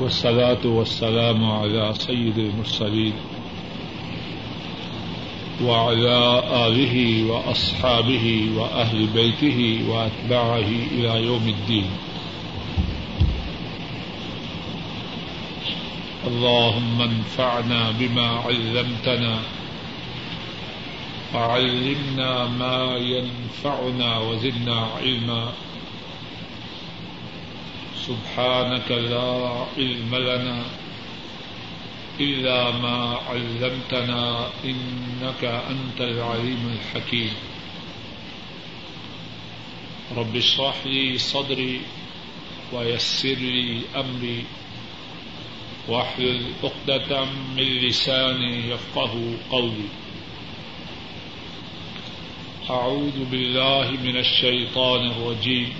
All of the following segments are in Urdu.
والصلاة والسلام على سيد المرسلين وعلى آله وأصحابه وأهل بيته وأتباعه إلى يوم الدين. اللهم انفعنا بما علمتنا وعلمنا ما ينفعنا وزدنا علما. سبحانك لا علم لنا إلا ما علمتنا إنك أنت العليم الحكيم. رب اشرح لي صدري ويسر لي أمري واحلل عقدة من لساني يفقه قولي. أعوذ بالله من الشيطان الرجيم.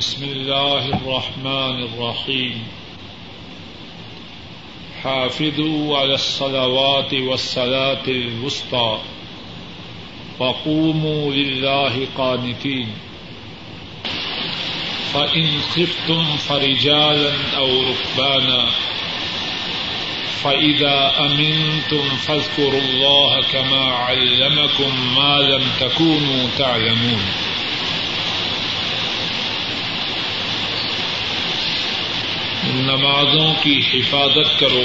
بسم الله الرحمن الرحيم. حافظوا على الصلوات والصلاة الوسطى. وقوموا لله قانتين. فإن خفتم فرجالا أو ركبانا. فإذا أمنتم فاذكروا الله كما علمكم ما لم تكونوا تعلمون. نمازوں کی حفاظت کرو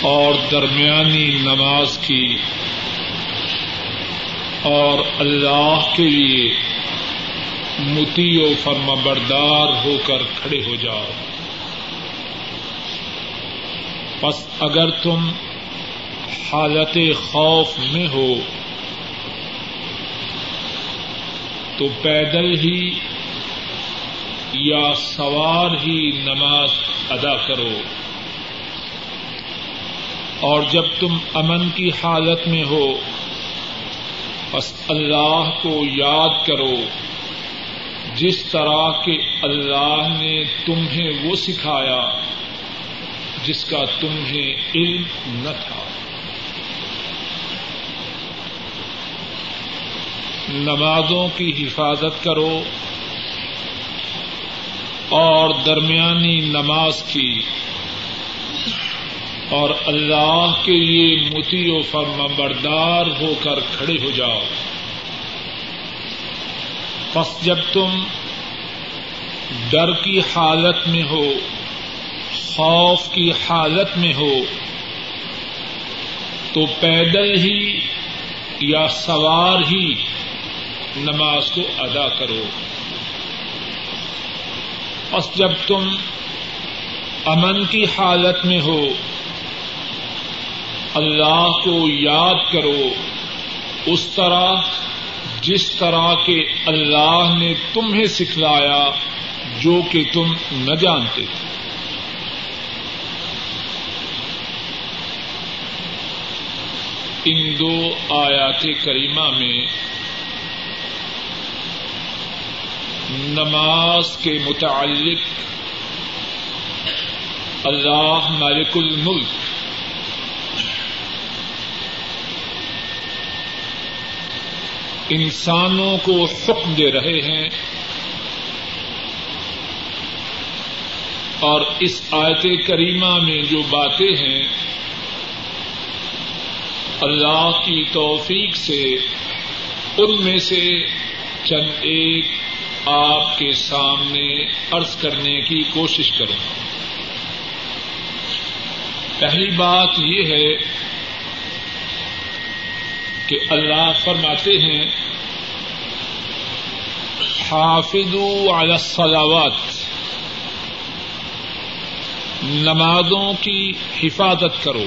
اور درمیانی نماز کی اور اللہ کے لیے متی و فرما بردار ہو کر کھڑے ہو جاؤ۔ بس اگر تم حالت خوف میں ہو تو پیدل ہی یا سوار ہی نماز ادا کرو۔ اور جب تم امن کی حالت میں ہو بس اللہ کو یاد کرو۔ جس طرح کے اللہ نے تمہیں وہ سکھایا، جس کا تمہیں علم نہ تھا۔ نمازوں کی حفاظت کرو۔ اور درمیانی نماز کی اور اللہ کے لیے متی و فرما بردار ہو کر کھڑے ہو جاؤ۔ بس جب تم ڈر کی حالت میں ہو، خوف کی حالت میں ہو، تو پیدل ہی یا سوار ہی نماز کو ادا کرو۔ بس جب تم امن کی حالت میں ہو۔ اللہ کو یاد کرو، اس طرح جس طرح کے اللہ نے تمہیں سکھلایا، جو کہ تم نہ جانتے۔ تھے ان دو آیات کریمہ میں نماز کے متعلق اللہ مالک الملک انسانوں کو حکم دے رہے ہیں اور اس آیت کریمہ میں جو باتیں ہیں، اللہ کی توفیق سے ان میں سے چند ایک آپ کے سامنے عرض کرنے کی کوشش کروں۔ پہلی بات یہ ہے کہ اللہ فرماتے ہیں حافظ علی الصلاوات نمازوں کی حفاظت کرو۔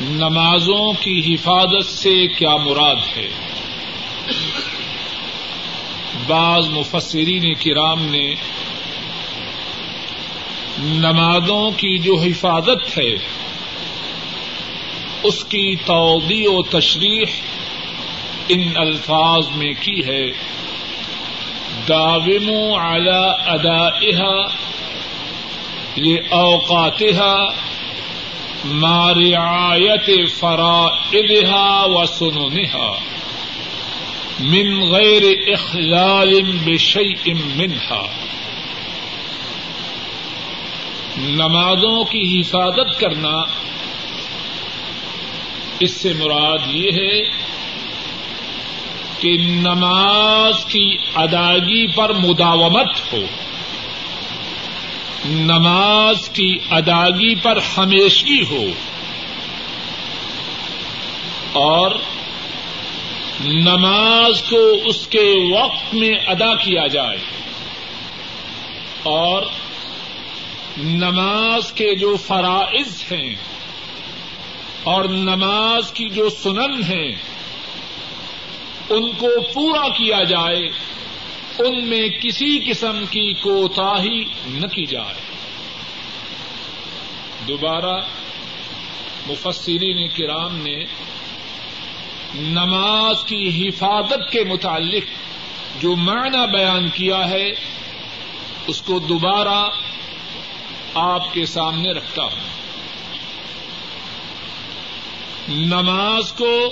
نمازوں کی حفاظت سے کیا مراد ہے؟ بعض مفسرین کرام نے نمازوں کی جو حفاظت ہے، اس کی توضیع و تشریح ان الفاظ میں کی ہے۔ داوم اعلی ادا یہ اوقاتہ مارعایت فرا و سنونہا من غیر اخلال بشيء منها نمازوں کی حفاظت کرنا اس سے مراد یہ ہے کہ نماز کی ادائیگی پر مداومت ہو۔ نماز کی ادائیگی پر ہمیشگی ہو۔ اور نماز کو اس کے وقت میں ادا کیا جائے اور نماز کے جو فرائض ہیں اور نماز کی جو سنن ہیں، ان کو پورا کیا جائے، ان میں کسی قسم کی کوتاہی نہ کی جائے۔ دوبارہ مفسرین کرام نے نماز کی حفاظت کے متعلق جو معنی بیان کیا ہے، اس کو دوبارہ آپ کے سامنے رکھتا ہوں۔ نماز کو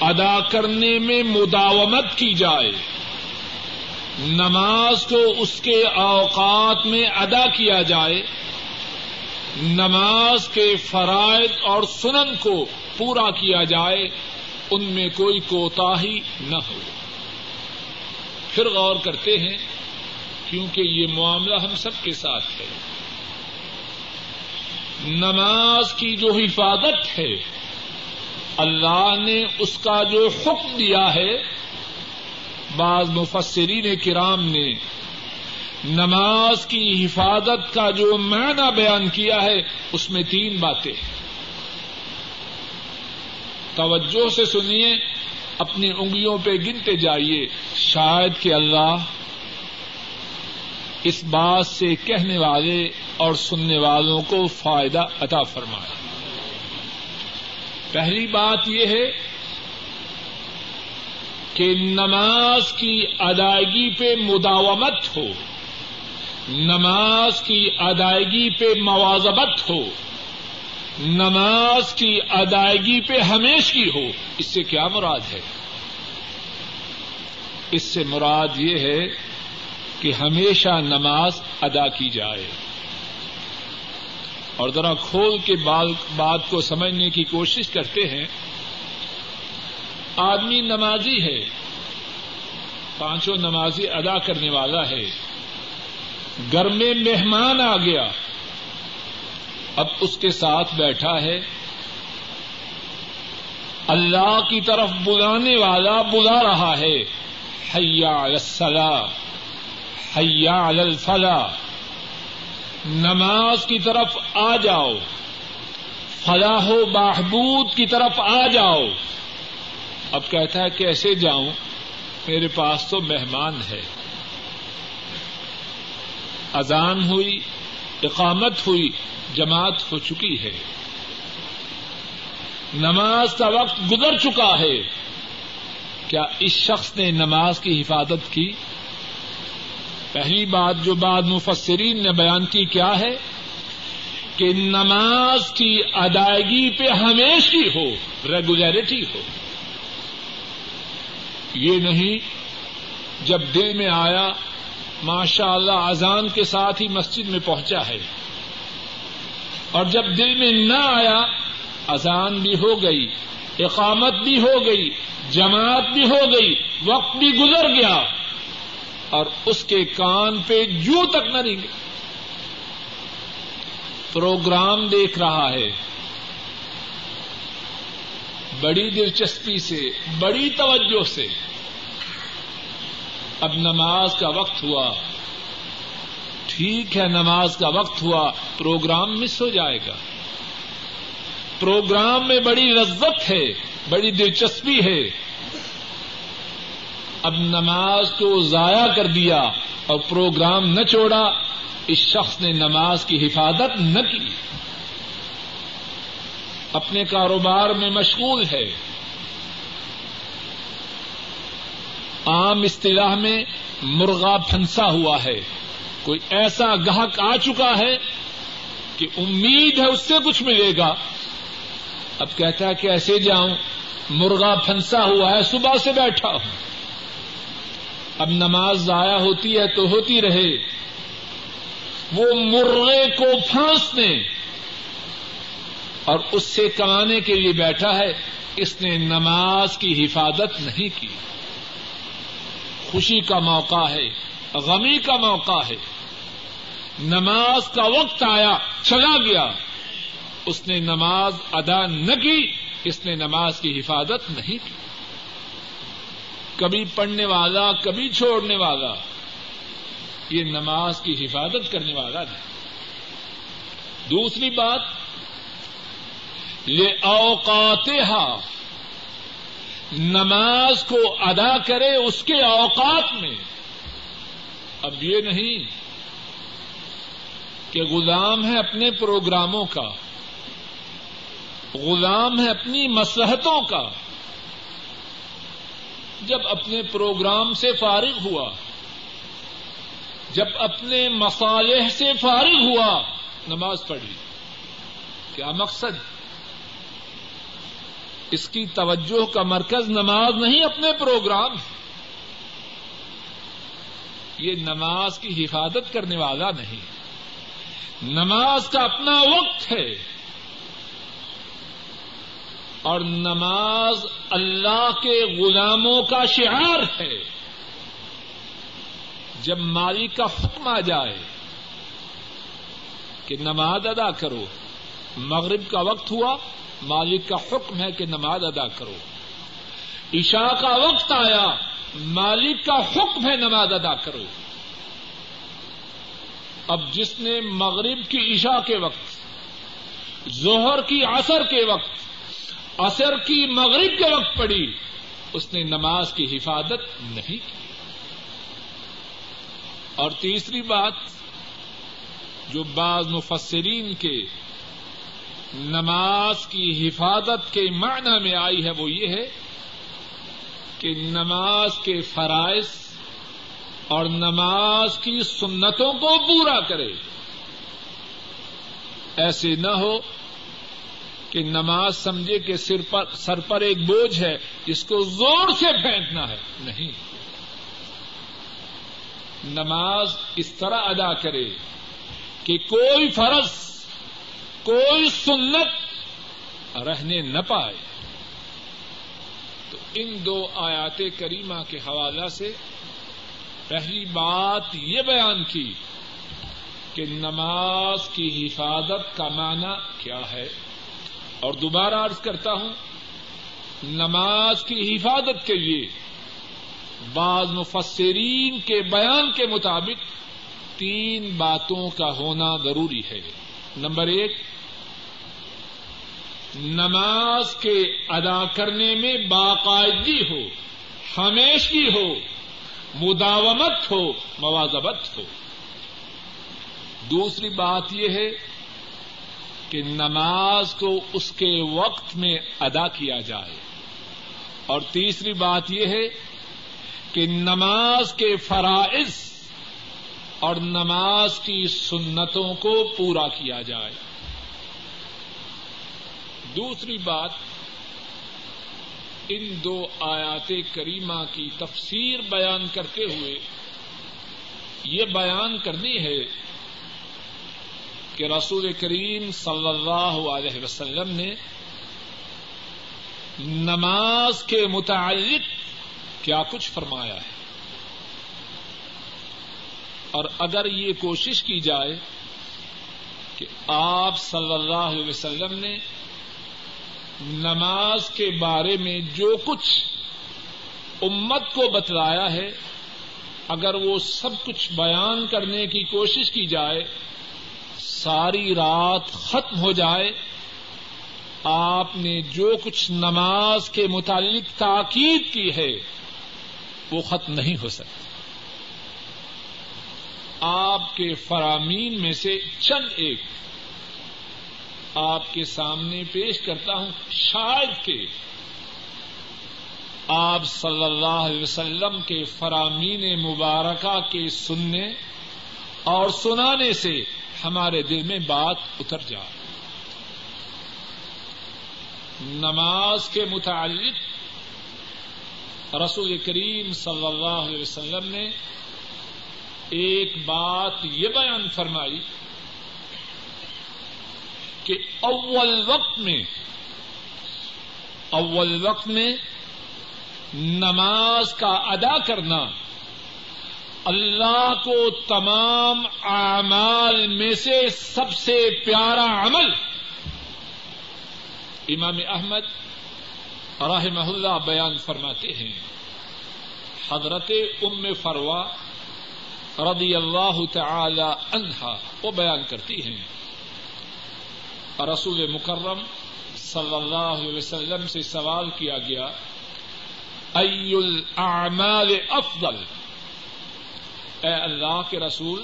ادا کرنے میں مداومت کی جائے۔ نماز کو اس کے اوقات میں ادا کیا جائے۔ نماز کے فرائض اور سنن کو پورا کیا جائے، ان میں کوئی کوتاہی نہ ہو۔ پھر غور کرتے ہیں، کیونکہ یہ معاملہ ہم سب کے ساتھ ہے۔ نماز کی جو حفاظت ہے، اللہ نے اس کا جو حکم دیا ہے، بعض مفسرین کرام نے نماز کی حفاظت کا جو معنی بیان کیا ہے، اس میں تین باتیں ہیں۔ توجہ سے سنیے، اپنی انگلیوں پہ گنتے جائیے۔ شاید کہ اللہ اس بات سے کہنے والے اور سننے والوں کو فائدہ عطا فرمائے۔ پہلی بات یہ ہے کہ نماز کی ادائیگی پہ مداومت ہو، نماز کی ادائیگی پہ موازبت ہو۔ نماز کی ادائیگی پہ ہمیشگی ہو، اس سے کیا مراد ہے؟ اس سے مراد یہ ہے کہ ہمیشہ نماز ادا کی جائے۔ اور ذرا کھول کے بات کو سمجھنے کی کوشش کرتے ہیں۔ آدمی نمازی ہے، پانچوں نمازی ادا کرنے والا ہے۔ گھر میں مہمان آ گیا۔ اب اس کے ساتھ بیٹھا ہے۔ اللہ کی طرف بلانے والا بلا رہا ہے۔ حیا السلام حیا الفلا نماز کی طرف آ جاؤ۔ فلاح و بہبود کی طرف آ جاؤ۔ اب کہتا ہے کیسے جاؤں، میرے پاس تو مہمان ہے۔ اذان ہوئی، اقامت ہوئی جماعت ہو چکی ہے۔ نماز کا وقت گزر چکا ہے۔ کیا اس شخص نے نماز کی حفاظت کی؟ پہلی بات جو بعد مفسرین نے بیان کی کیا ہے؟ کہ نماز کی ادائیگی پہ ہمیشہ ہو ریگولیرٹی ہو۔ یہ نہیں، جب دل میں آیا ماشاء اللہ اذان کے ساتھ ہی مسجد میں پہنچا ہے۔ اور جب دل میں نہ آیا، اذان بھی ہو گئی، اقامت بھی ہو گئی، جماعت بھی ہو گئی، وقت بھی گزر گیا، اور اس کے کان پہ جو تک نہ رنگ پروگرام دیکھ رہا ہے۔ بڑی دلچسپی سے، بڑی توجہ سے۔ اب نماز کا وقت ہوا۔ ٹھیک ہے نماز کا وقت ہوا، پروگرام مس ہو جائے گا۔ پروگرام میں بڑی لذت ہے، بڑی دلچسپی ہے۔ اب نماز کو ضائع کر دیا اور پروگرام نہ چھوڑا، اس شخص نے نماز کی حفاظت نہ کی۔ اپنے کاروبار میں مشغول ہے۔ عام اصطلاح میں مرغا پھنسا ہوا ہے۔ کوئی ایسا گاہک آ چکا ہے کہ امید ہے اس سے کچھ ملے گا۔ اب کہتا ہے کہ ایسے جاؤں، مرغا پھنسا ہوا ہے، صبح سے بیٹھا ہوں۔ اب نماز ضائع ہوتی ہے تو ہوتی رہے۔ وہ مرغے کو پھانسنے اور اس سے کمانے کے لیے بیٹھا ہے، اس نے نماز کی حفاظت نہیں کی۔ خوشی کا موقع ہے، غمی کا موقع ہے۔ نماز کا وقت آیا، چلا گیا۔ اس نے نماز ادا نہ کی، اس نے نماز کی حفاظت نہیں کی۔ کبھی پڑھنے والا، کبھی چھوڑنے والا، یہ نماز کی حفاظت کرنے والا نہیں۔ دوسری بات یہ اوقات نماز کو ادا کرے اس کے اوقات میں۔ اب یہ نہیں کہ غلام ہے اپنے پروگراموں کا، غلام ہے اپنی مسلحتوں کا۔ جب اپنے پروگرام سے فارغ ہوا، جب اپنے مسالح سے فارغ ہوا، نماز پڑھی، کیا مقصد؟ اس کی توجہ کا مرکز نماز نہیں اپنے پروگرام۔ یہ نماز کی حفاظت کرنے والا نہیں۔ نماز کا اپنا وقت ہے۔ اور نماز اللہ کے غلاموں کا شعار ہے۔ جب مالک کا حکم آ جائے کہ نماز ادا کرو، مغرب کا وقت ہوا، مالک کا حکم ہے کہ نماز ادا کرو۔ عشاء کا وقت آیا، مالک کا حکم ہے نماز ادا کرو۔ اب جس نے مغرب کی عشاء کے وقت، ظہر کی عصر کے وقت اثر کی مغرب کے وقت پڑی اس نے نماز کی حفاظت نہیں کی۔ اور تیسری بات، جو بعض مفسرین کے نماز کی حفاظت کے معنی میں آئی ہے وہ یہ ہے کہ نماز کے فرائض اور نماز کی سنتوں کو پورا کرے ایسے نہ ہو کہ نماز سمجھے کہ سر پر سر پر ایک بوجھ ہے، جس کو زور سے پھینکنا ہے۔ نہیں۔ نماز اس طرح ادا کرے کہ کوئی فرض، کوئی سنت رہنے نہ پائے۔ تو ان دو آیات کریمہ کے حوالہ سے پہلی بات یہ بیان کی کہ نماز کی حفاظت کا معنی کیا ہے۔ اور دوبارہ عرض کرتا ہوں، نماز کی حفاظت کے لیے بعض مفسرین کے بیان کے مطابق تین باتوں کا ہونا ضروری ہے۔ نمبر ایک، نماز کے ادا کرنے میں باقاعدگی ہو، ہمیشگی ہو مداومت ہو موازبت ہو۔ دوسری بات یہ ہے کہ نماز کو اس کے وقت میں ادا کیا جائے۔ اور تیسری بات یہ ہے کہ نماز کے فرائض اور نماز کی سنتوں کو پورا کیا جائے۔ دوسری بات ان دو آیات کریمہ کی تفسیر بیان کرتے ہوئے یہ بیان کرنی ہے کہ رسول کریم صلی اللہ علیہ وسلم نے نماز کے متعلق کیا کچھ فرمایا ہے؟ اور اگر یہ کوشش کی جائے کہ آپ صلی اللہ علیہ وسلم نے نماز کے بارے میں جو کچھ امت کو بتلایا ہے، اگر وہ سب کچھ بیان کرنے کی کوشش کی جائے، ساری رات ختم ہو جائے، آپ نے جو کچھ نماز کے متعلق تاکید کی ہے، وہ ختم نہیں ہو سکتی۔ آپ کے فرامین میں سے چند ایک۔ آپ کے سامنے پیش کرتا ہوں شاید کہ آپ صلی اللہ علیہ وسلم کے فرامین مبارکہ کے سننے اور سنانے سے ہمارے دل میں بات اتر جائے۔ نماز کے متعلق رسول کریم صلی اللہ علیہ وسلم نے ایک بات یہ بیان فرمائی کہ اول وقت میں، اول وقت میں نماز کا ادا کرنا اللہ کو تمام اعمال میں سے سب سے پیارا عمل۔ امام احمد رحمہ اللہ بیان فرماتے ہیں۔ حضرت ام فروا رضی اللہ تعالی عنہا وہ بیان کرتی ہیں۔ رسول مکرم صلی اللہ علیہ وسلم سے سوال کیا گیا، ای الاعمال افضل؟ اے اللہ کے رسول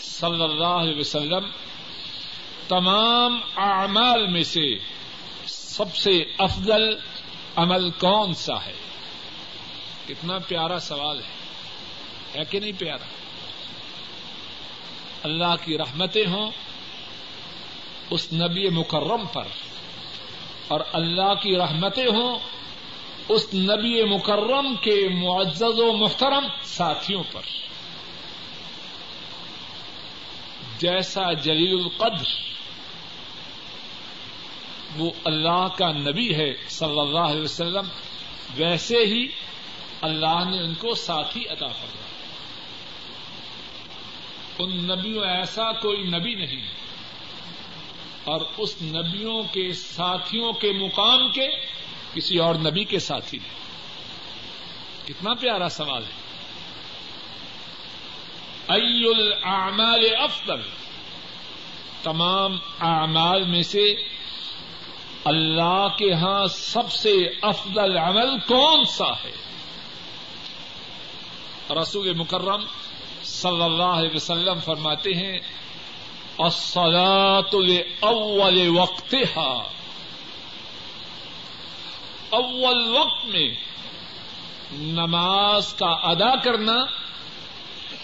صلی اللہ علیہ وسلم، تمام اعمال میں سے سب سے افضل عمل کون سا ہے؟ کتنا پیارا سوال ہے ہے کہ نہیں پیارا؟ اللہ کی رحمتیں ہوں اس نبی مکرم پر اور اللہ کی رحمتیں ہوں اس نبی مکرم کے معزز و محترم ساتھیوں پر۔ جیسا جلیل القدر، وہ اللہ کا نبی ہے صلی اللہ علیہ وسلم، ویسے ہی اللہ نے ان کو ساتھی عطا فرمایا۔ ان نبیوں ایسا کوئی نبی نہیں۔ ہے اور اس نبیوں کے ساتھیوں کے مقام کے کسی اور نبی کے ساتھی نہیں۔ کتنا پیارا سوال ہے۔ ای الاعمال افضل۔ تمام اعمال میں سے اللہ کے ہاں سب سے افضل عمل کون سا ہے؟ رسول مکرم صلی اللہ علیہ وسلم فرماتے ہیں الصلاة اول وقت اول وقت میں نماز کا ادا کرنا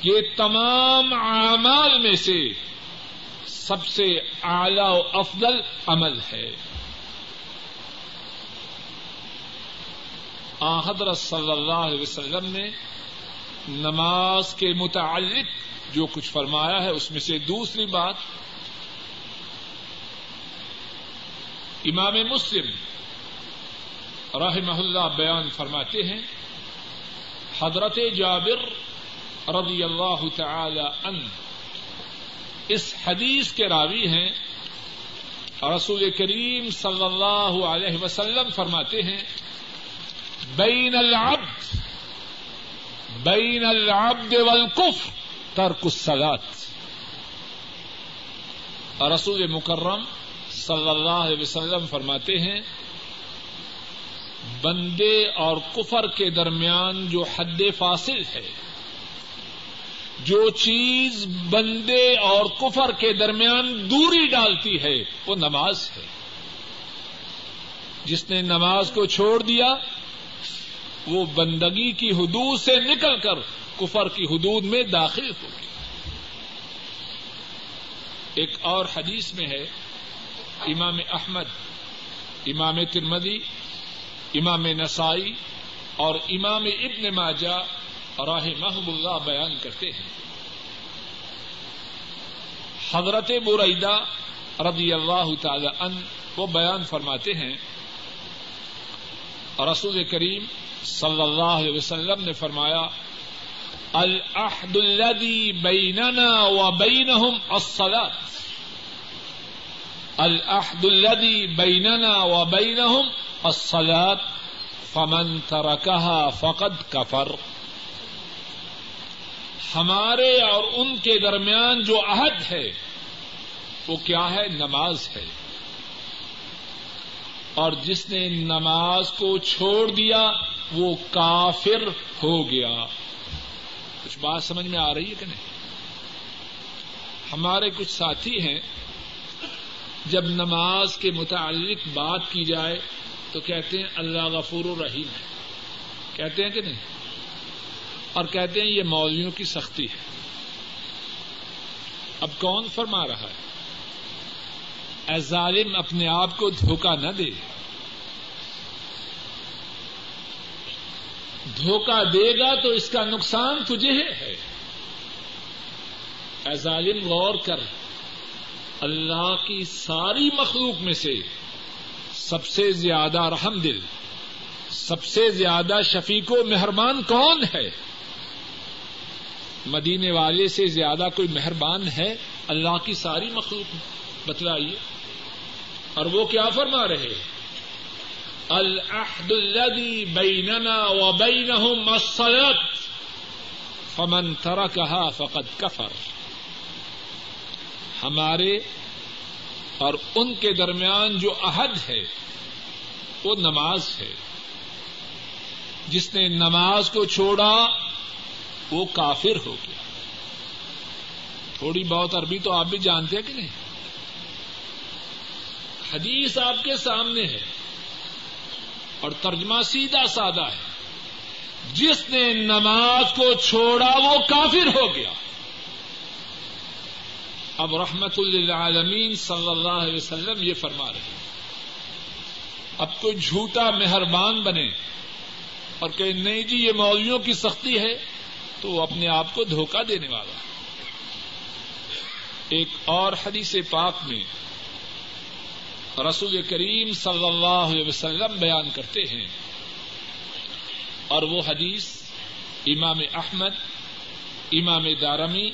یہ تمام اعمال میں سے سب سے اعلی و افضل عمل ہے۔ حضرت صلی اللہ علیہ وسلم نے نماز کے متعلق جو کچھ فرمایا ہے، اس میں سے دوسری بات، امام مسلم رحمہ اللہ بیان فرماتے ہیں، حضرت جابر رضی اللہ تعالی ان اس حدیث کے راوی ہیں، رسول کریم صلی اللہ علیہ وسلم فرماتے ہیں، بین العبد بین العبد والکفر، ترک الصلاۃ رسول مکرم صلی اللہ علیہ وسلم فرماتے ہیں، بندے اور کفر کے درمیان جو حد فاصل ہے، جو چیز بندے اور کفر کے درمیان دوری ڈالتی ہے، وہ نماز ہے۔ جس نے نماز کو چھوڑ دیا وہ بندگی کی حدود سے نکل کر کفر کی حدود میں داخل ہوگی ایک اور حدیث میں ہے، امام احمد، امام ترمدی امام نسائی اور امام ابن ماجا راہ محب اللہ بیان کرتے ہیں۔ حضرت برعیدہ رضی اللہ تعالی ان وہ بیان فرماتے ہیں، رسول کریم صلی اللہ علیہ وسلم نے فرمایا العهد الذي بيننا وبينهم الصلاة۔ العهد الذي بيننا وبينهم الصلاة، فمن تركها فقد كفر۔ ہمارے اور ان کے درمیان جو عہد ہے، وہ کیا ہے؟ نماز ہے۔ اور جس نے نماز کو چھوڑ دیا، وہ کافر ہو گیا۔ کچھ بات سمجھ میں آ رہی ہے کہ نہیں؟ ہمارے کچھ ساتھی ہیں، جب نماز کے متعلق بات کی جائے تو کہتے ہیں، اللہ غفور الرحیم ہے۔ کہتے ہیں کہ نہیں؟ اور کہتے ہیں، یہ مولویوں کی سختی ہے۔ اب کون فرما رہا ہے؟ اے ظالم اپنے آپ کو دھوکہ نہ دے۔ دھوکہ دے گا تو اس کا نقصان تجھے ہے۔ اے ظالم غور کر۔ اللہ کی ساری مخلوق میں سے سب سے زیادہ رحم دل، سب سے زیادہ شفیق و مہربان کون ہے؟ مدینے والے سے زیادہ کوئی مہربان ہے؟ اللہ کی ساری مخلوق بتلائیے۔ اور وہ کیا فرما رہے العہد الذي بيننا وبينهم الصلاة، فمن تركها فقد كفر. ہمارے اور ان کے درمیان جو عہد ہے، وہ نماز ہے۔ جس نے نماز کو چھوڑا، وہ کافر ہو گیا۔ تھوڑی بہت عربی تو آپ بھی جانتے ہیں کہ نہیں؟ حدیث آپ کے سامنے ہے اور ترجمہ سیدھا سادہ ہے۔ جس نے نماز کو چھوڑا وہ کافر ہو گیا۔ اب رحمت للعالمین صلی اللہ علیہ وسلم یہ فرما رہے اب کوئی جھوٹا مہربان بنے اور کہ نہیں جی یہ مولویوں کی سختی ہے، تو وہ اپنے آپ کو دھوکہ دینے والا۔ ایک اور حدیث پاک میں رسول کریم صلی اللہ علیہ وسلم بیان کرتے ہیں۔ اور وہ حدیث امام احمد، امام دارمی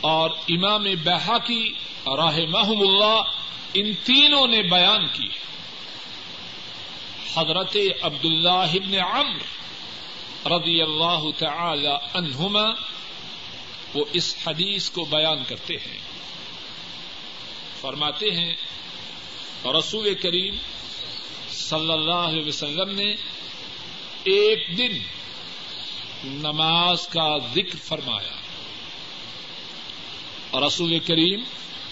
اور امام بحا کی راہ محم اللہ ان تینوں نے بیان کی حضرت عبد اللہ عمر رضی اللہ تعالی عنہما وہ اس حدیث کو بیان کرتے ہیں۔ فرماتے ہیں اور رسول کریم صلی اللہ علیہ وسلم نے ایک دن نماز کا ذکر فرمایا۔ اور رسول کریم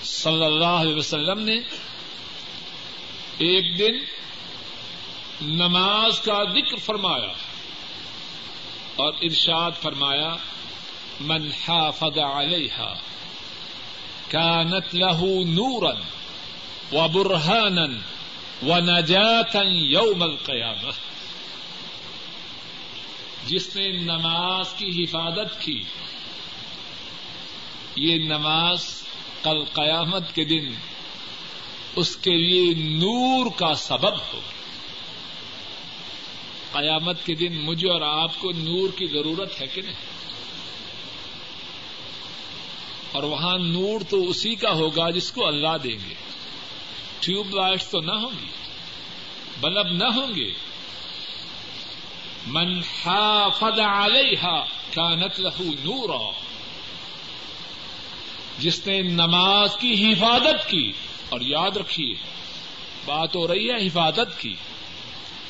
صلی اللہ علیہ وسلم نے ایک دن نماز کا ذکر فرمایا اور ارشاد فرمایا، من حافظ علیہ كانت له نورا وبرهانا ونجاتا يوم القيامة۔ جس نے نماز کی حفاظت کی، یہ نماز کل قیامت کے دن اس کے لیے نور کا سبب ہو۔ قیامت کے دن مجھے اور آپ کو نور کی ضرورت ہے کہ نہیں؟ اور وہاں نور تو اسی کا ہوگا جس کو اللہ دیں گے۔ ٹیوب لائٹس تو نہ ہوں گی، بلب نہ ہوں گے۔ من حافظ علیہا کانت لہو نورا۔ جس نے نماز کی حفاظت کی، اور یاد رکھیے، بات ہو رہی ہے حفاظت کی۔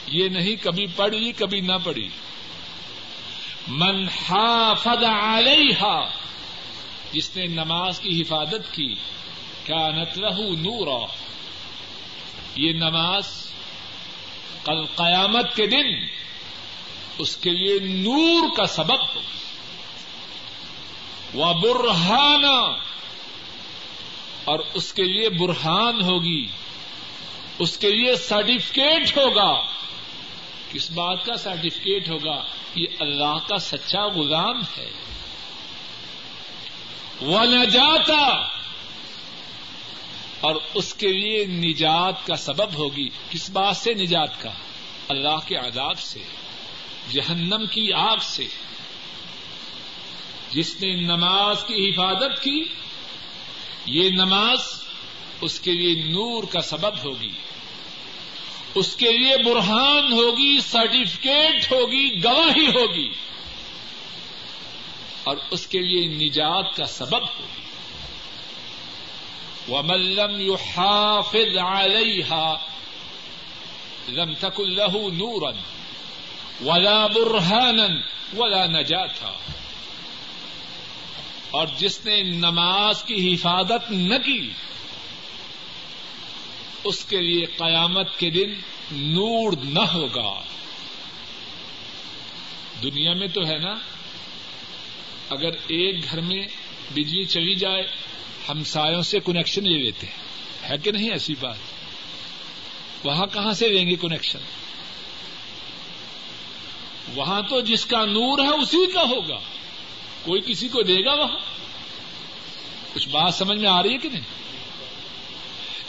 یہ نہیں کبھی پڑھی، کبھی نہ پڑھی۔ من حافظ علیہ جس نے نماز کی حفاظت کی کیا نتلہ نورا۔ یہ نماز کل قیامت کے دن اس کے لیے نور کا سبب ہو۔ وہ برہانہ اور اس کے لیے برہان ہوگی۔ اس کے لیے سرٹیفکیٹ ہوگا۔ کس بات کا سرٹیفکیٹ ہوگا؟ یہ اللہ کا سچا غلام ہے۔ وہ نجاتا اور اس کے لیے نجات کا سبب ہوگی۔ کس بات سے نجات کا؟ اللہ کے عذاب سے، جہنم کی آگ سے۔ جس نے نماز کی حفاظت کی، یہ نماز اس کے لیے نور کا سبب ہوگی۔ اس کے لیے برہان ہوگی، سرٹیفکیٹ ہوگی، گواہی ہوگی۔ اور اس کے لیے نجات کا سبب ہوگی۔ وہ ملم یو حافظ لم تک اللہ نورن ولا برہانن ولا نجاتا۔ اور جس نے نماز کی حفاظت نہ کی، اس کے لیے قیامت کے دن نور نہ ہوگا۔ دنیا میں تو ہے نا، اگر ایک گھر میں بجلی چلی جائے ہمسایوں سے کنیکشن لے لیتے ہیں۔ ہے کہ نہیں ایسی بات؟ وہاں کہاں سے لیں گے کنیکشن وہاں تو جس کا نور ہے اسی کا ہوگا۔ کوئی کسی کو دے گا وہاں؟ کچھ بات سمجھ میں آ رہی ہے کہ نہیں؟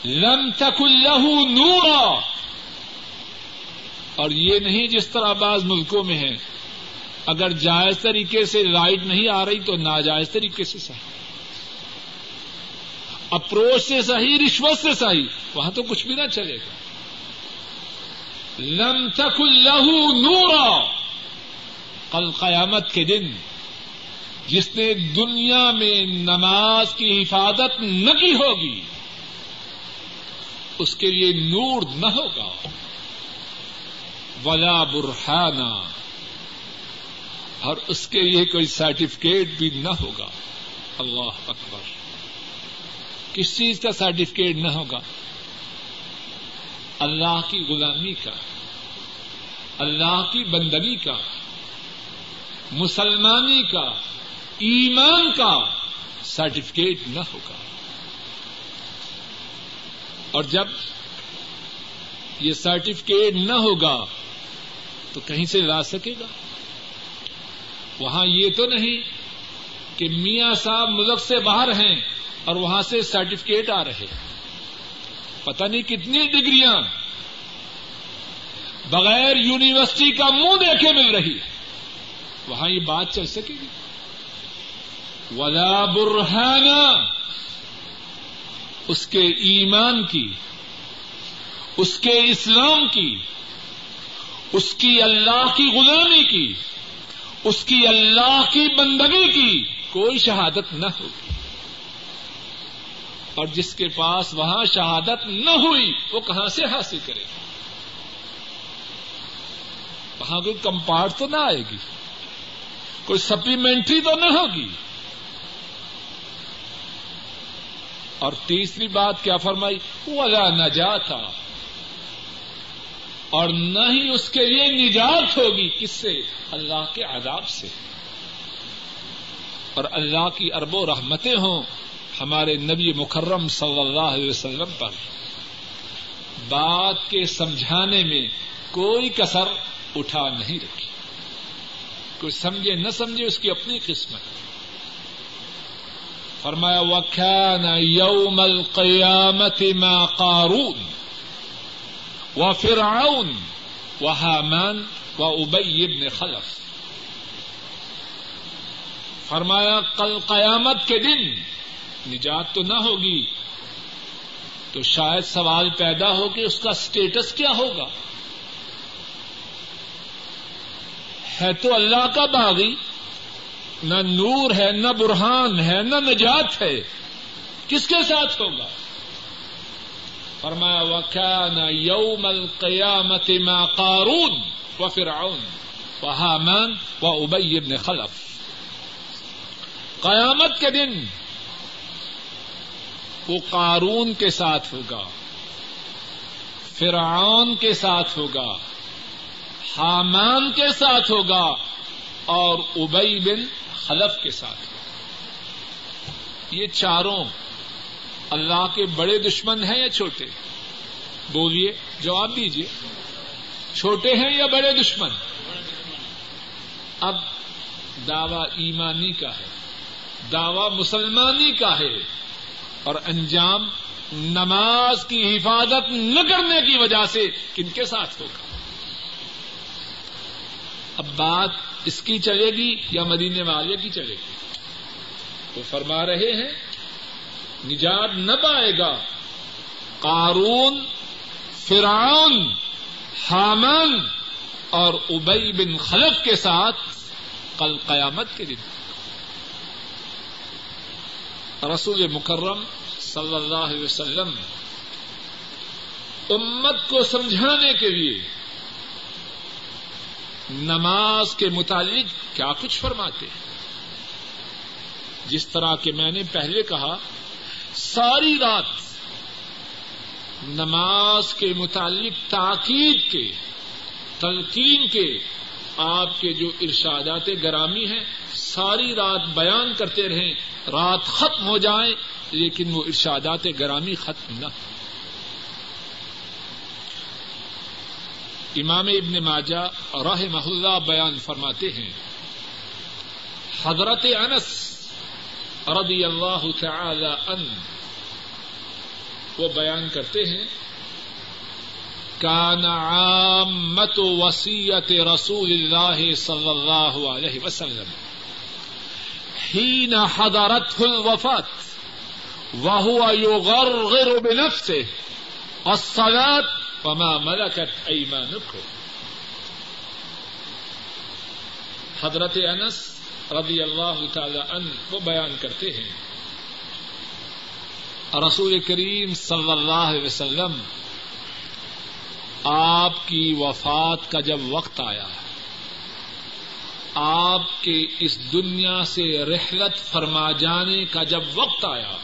لم تک اللہ نورا۔ اور یہ نہیں جس طرح بعض ملکوں میں ہے اگر جائز طریقے سے لائٹ نہیں آ رہی تو ناجائز طریقے سے صحیح۔ اپروچ سے صحیح، رشوت سے صحیح، وہاں تو کچھ بھی نہ چلے گا۔ لم تک اللہ نورا، کل قیامت کے دن جس نے دنیا میں نماز کی حفاظت نہ کی ہوگی، اس کے لیے نور نہ ہوگا۔ ولا برہانہ اور اس کے لیے کوئی سرٹیفکیٹ بھی نہ ہوگا۔ اللہ اکبر۔ کس چیز کا سرٹیفکیٹ نہ ہوگا؟ اللہ کی غلامی کا، اللہ کی بندگی کا، مسلمانی کا، ایمان کا سرٹیفکیٹ نہ ہوگا۔ اور جب یہ سرٹیفکیٹ نہ ہوگا تو کہیں سے لا سکے گا؟ وہاں یہ تو نہیں کہ میاں صاحب ملک سے باہر ہیں اور وہاں سے سرٹیفکیٹ آ رہے پتہ نہیں کتنی ڈگریاں بغیر یونیورسٹی کا منہ دیکھے مل رہی وہاں یہ بات چل سکے گی۔ ولا برہانہ اس کے ایمان کی، اس کے اسلام کی، اس کی اللہ کی غلامی کی۔ اس کی اللہ کی بندگی کی کوئی شہادت نہ ہوگی اور جس کے پاس وہاں شہادت نہ ہوئی، وہ کہاں سے حاصل کرے؟ گا وہاں کوئی کمپارٹ تو نہ آئے گی، کوئی سپلیمنٹری تو نہ ہوگی۔ اور تیسری بات کیا فرمائی؟ ولا نجات تھا اور نہ ہی اس کے لیے نجات ہوگی. کس سے؟ اللہ کے عذاب سے. اور اللہ کی ارب و رحمتیں ہوں ہمارے نبی مکرم صلی اللہ علیہ وسلم پر. بات کے سمجھانے میں کوئی کسر اٹھا نہیں رکھی. کوئی سمجھے نہ سمجھے اس کی اپنی قسمت. فرمایا، وكان يوم القيامة ما قارون. وفرعون وهامان وأبي بن خلف۔ فرمایا، کل قیامت کے دن نجات تو نہ ہوگی، تو شاید سوال پیدا ہو کہ اس کا اسٹیٹس کیا ہوگا۔ ہے تو اللہ کا باغی، نہ نور ہے، نہ برہان ہے، نہ نجات ہے، کس کے ساتھ ہوگا؟ فرمایا، وكان يوم القيامة ما قارون وفرعون وهامان وأبي بن خلف. قیامت کے دن وہ قارون کے ساتھ ہوگا، فرعون کے ساتھ ہوگا حامان کے ساتھ ہوگا اور ابئی بن خلف کے ساتھ ہوگا۔ یہ چاروں اللہ کے بڑے دشمن ہیں یا چھوٹے؟ بولیے، جواب دیجیے چھوٹے ہیں یا بڑے دشمن؟ اب دعوی ایمانی کا ہے، دعوی مسلمانی کا ہے، اور انجام نماز کی حفاظت نہ کرنے کی وجہ سے کن کے ساتھ ہوگا؟ اب بات اس کی چلے گی یا مدینے والے کی چلے گی؟ وہ فرما رہے ہیں نجات نہ پائے گا۔ قارون، فرعون حامن اور ابئی بن خلف کے ساتھ کل قیامت کے دن۔ رسول مکرم صلی اللہ علیہ وسلم امت کو سمجھانے کے لیے نماز کے متعلق کیا کچھ فرماتے ہیں؟ جس طرح کہ میں نے پہلے کہا ساری رات نماز کے متعلق تاکید کے، تلقین کے آپ کے جو ارشادات گرامی ہیں، ساری رات بیان کرتے رہیں، رات ختم ہو جائے، لیکن وہ ارشادات گرامی ختم نہ امام ابن ماجہ راہ محلہ بیان فرماتے ہیں، حضرت انس رضی اللہ تعالی ان وہ بیان کرتے ہیں، کان عامت وسیعت رسول اللہ صلی اللہ علیہ وسلم حين حضرته الوفاة وهو يغرغر بنفسه الصلاة وما ملكت أيمانكم حضرت انس رضی اللہ تعالی عنہ وہ بیان کرتے ہیں۔ رسول کریم صلی اللہ علیہ وسلم، آپ کی وفات کا جب وقت آیا، آپ کے اس دنیا سے رحلت فرما جانے کا جب وقت آیا،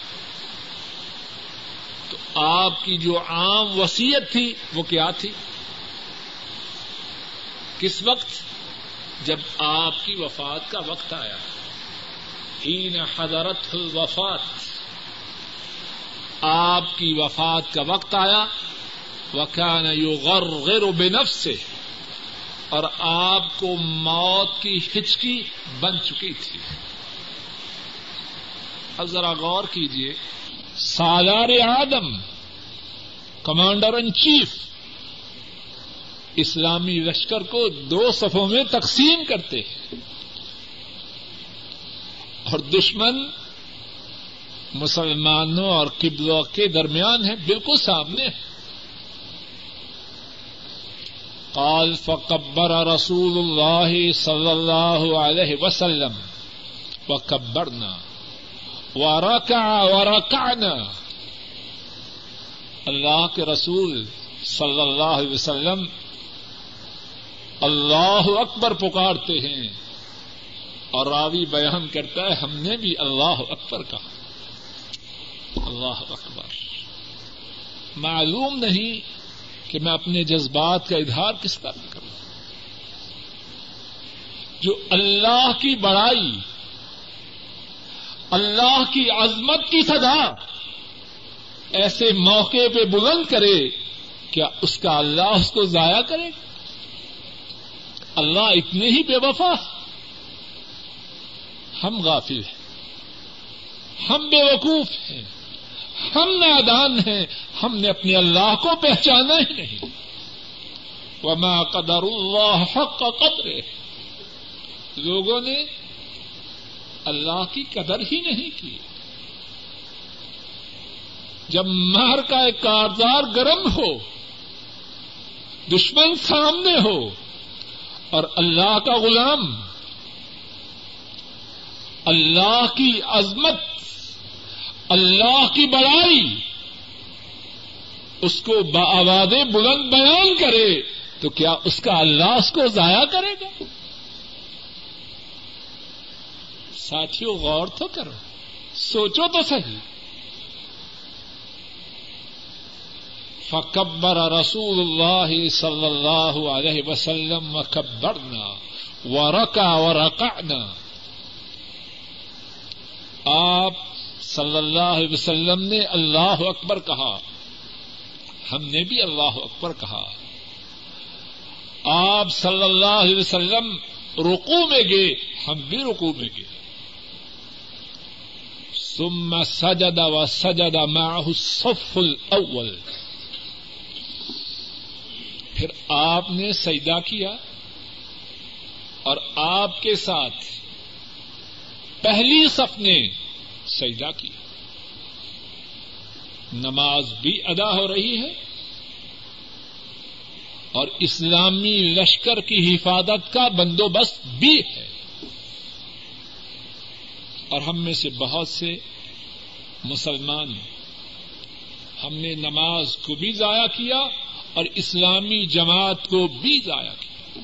تو آپ کی جو عام وسیعت تھی وہ کیا تھی؟ کس وقت؟ جب آپ کی وفات کا وقت آیا ہین حضرت الوفات، آپ کی وفات کا وقت آیا، وکان یو غر غیر سے اور آپ کو موت کی ہچکی بن چکی تھی۔ اب ذرا غور کیجیے سالار آدم، کمانڈر ان چیف اسلامی لشکر کو دو صفوں میں تقسیم کرتے ہیں۔ اور دشمن مسلمانوں اور قبلوں کے درمیان ہے بالکل سامنے ہے قال فقبر رسول اللہ صلی اللہ علیہ وسلم۔ وكبرنا۔ وركع، وركعنا۔ اللہ کے رسول صلی اللہ علیہ وسلم اللہ اکبر پکارتے ہیں۔ اور راوی بیان کرتا ہے، ہم نے بھی اللہ اکبر کہا۔ اللہ اکبر۔ معلوم نہیں کہ میں اپنے جذبات کا اظہار کس طرح کروں۔ جو اللہ کی بڑائی، اللہ کی عظمت کی سزا ایسے موقع پہ بلند کرے، کیا اس کا اللہ اس کو ضائع کرے؟ اللہ اتنے ہی بے وفا۔ ہم غافل ہیں۔ ہم بے وقوف ہیں۔ ہم نادان ہیں۔ ہم نے اپنے اللہ کو پہچانا ہی نہیں۔ وما قدر اللہ حق کا قدر لوگوں نے اللہ کی قدر ہی نہیں کی۔ جب مہر کا ایک کارزار گرم ہو، دشمن سامنے ہو اور اللہ کا غلام اللہ کی عظمت اللہ کی بڑائی اس کو بآباد بلند بیان کرے تو کیا اس کا اللہ اس کو ضائع کرے گا؟ ساتھیوں غور تو کرو، سوچو تو صحیح۔ فکبر رسول اللہ صلی اللہ علیہ وسلم وکبرنا ورکا ورکعنا آپ صلی اللہ علیہ وسلم نے اللہ اکبر کہا ہم نے بھی اللہ اکبر کہا آپ صلی اللہ علیہ وسلم رکو میں گئے، ہم بھی رکو میں گئے۔ سم سجد و سجد معه الصف الاول۔ پھر آپ نے سجدہ کیا اور آپ کے ساتھ پہلی صف نے سجدہ کیا۔ نماز بھی ادا ہو رہی ہے اور اسلامی لشکر کی حفاظت کا بندوبست بھی ہے۔ اور ہم میں سے بہت سے مسلمان ہم نے نماز کو بھی ضائع کیا اور اسلامی جماعت کو بھی ضائع کیا۔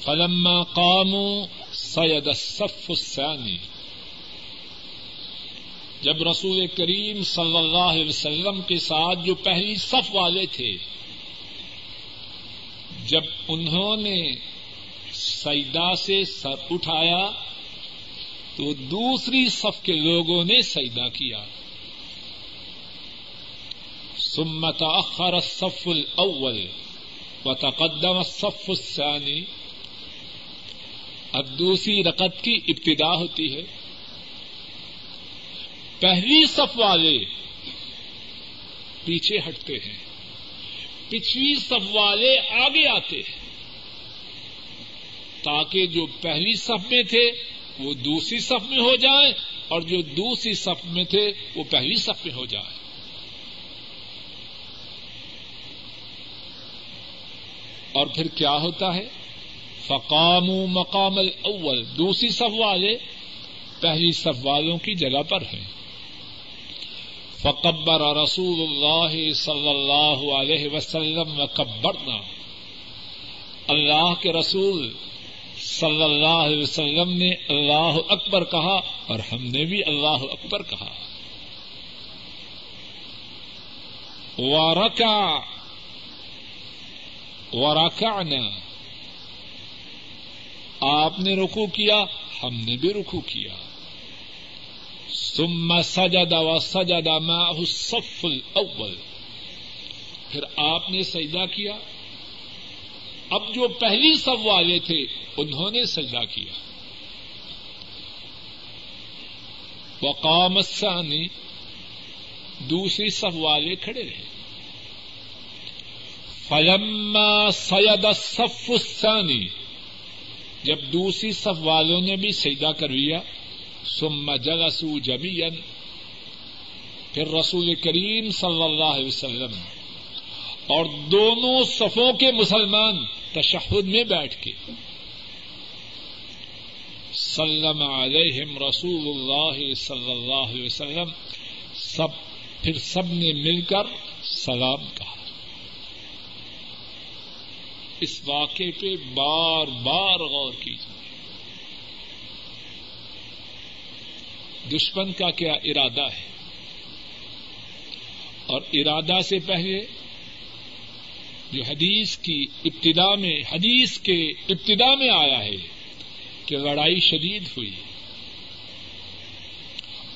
فلما قاموا سید الصف الثانی جب رسول کریم صلی اللہ علیہ وسلم کے ساتھ جو پہلی صف والے تھے، جب انہوں نے سیدا سے سر اٹھایا، تو دوسری صف کے لوگوں نے سیدا کیا۔ ثم تأخر الصف الاول وتقدم الصف الثاني. اب دوسری رقط کی ابتدا ہوتی ہے. پہلی صف والے پیچھے ہٹتے ہیں. پچھلی صف والے آگے آتے ہیں. تاکہ جو پہلی صف میں تھے وہ دوسری صف میں ہو جائیں اور جو دوسری صف میں تھے وہ پہلی صف میں ہو جائیں. اور پھر کیا ہوتا ہے؟ فقام مقام الاول دوسری صف والے، پہلی صف والوں کی جگہ پر ہیں۔ فقبر رسول اللہ صلی اللہ علیہ وسلم وکبرنا اللہ کے رسول صلی اللہ علیہ وسلم نے اللہ اکبر کہا اور ہم نے بھی اللہ اکبر کہا۔ وارکا وراکعنا۔ آپ نے رکو کیا، ہم نے بھی رکو کیا۔ ثم سجد و سجد معه الصف الاول۔ پھر آپ نے سجدہ کیا۔ اب جو پہلی صف والے تھے، انہوں نے سجدہ کیا۔ وقام الثانی، دوسری صف والے کھڑے رہے۔ فلما سید الصف الثانی جب دوسری صف والوں نے بھی سجدہ کر لیا، ثم جلسوا جميعا، پھر رسول کریم صلی اللہ علیہ وسلم اور دونوں صفوں کے مسلمان تشہد میں بیٹھ کے، سلم علیہم رسول اللہ صلی اللہ علیہ وسلم، سب پھر سب نے مل کر سلام کہا۔ اس واقعے پہ بار بار غور کیجیے دشمن کا کیا ارادہ ہے؟ اور ارادہ سے پہلے جو حدیث کی ابتدا میں، حدیث کے ابتدا میں آیا ہے کہ لڑائی شدید ہوئی۔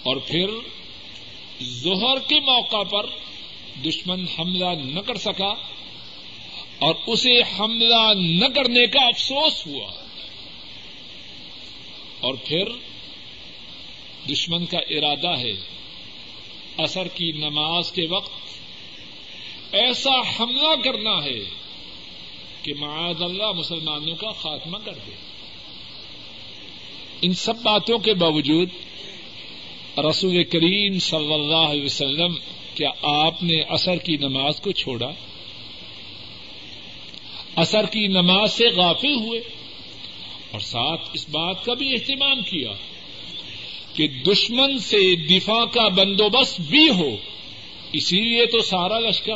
اور پھر ظہر کے موقع پر دشمن حملہ نہ کر سکا۔ اور اسے حملہ نہ کرنے کا افسوس ہوا۔ اور پھر دشمن کا ارادہ ہے اثر کی نماز کے وقت ایسا حملہ کرنا ہے کہ معاذ اللہ مسلمانوں کا خاتمہ کر دے۔ ان سب باتوں کے باوجود رسول کریم صلی اللہ علیہ وسلم، کیا آپ نے اثر کی نماز کو چھوڑا؟ اثر کی نماز سے غافل ہوئے اور ساتھ اس بات کا بھی اہتمام کیا کہ دشمن سے دفاع کا بندوبست بھی ہو، اسی لیے تو سارا لشکر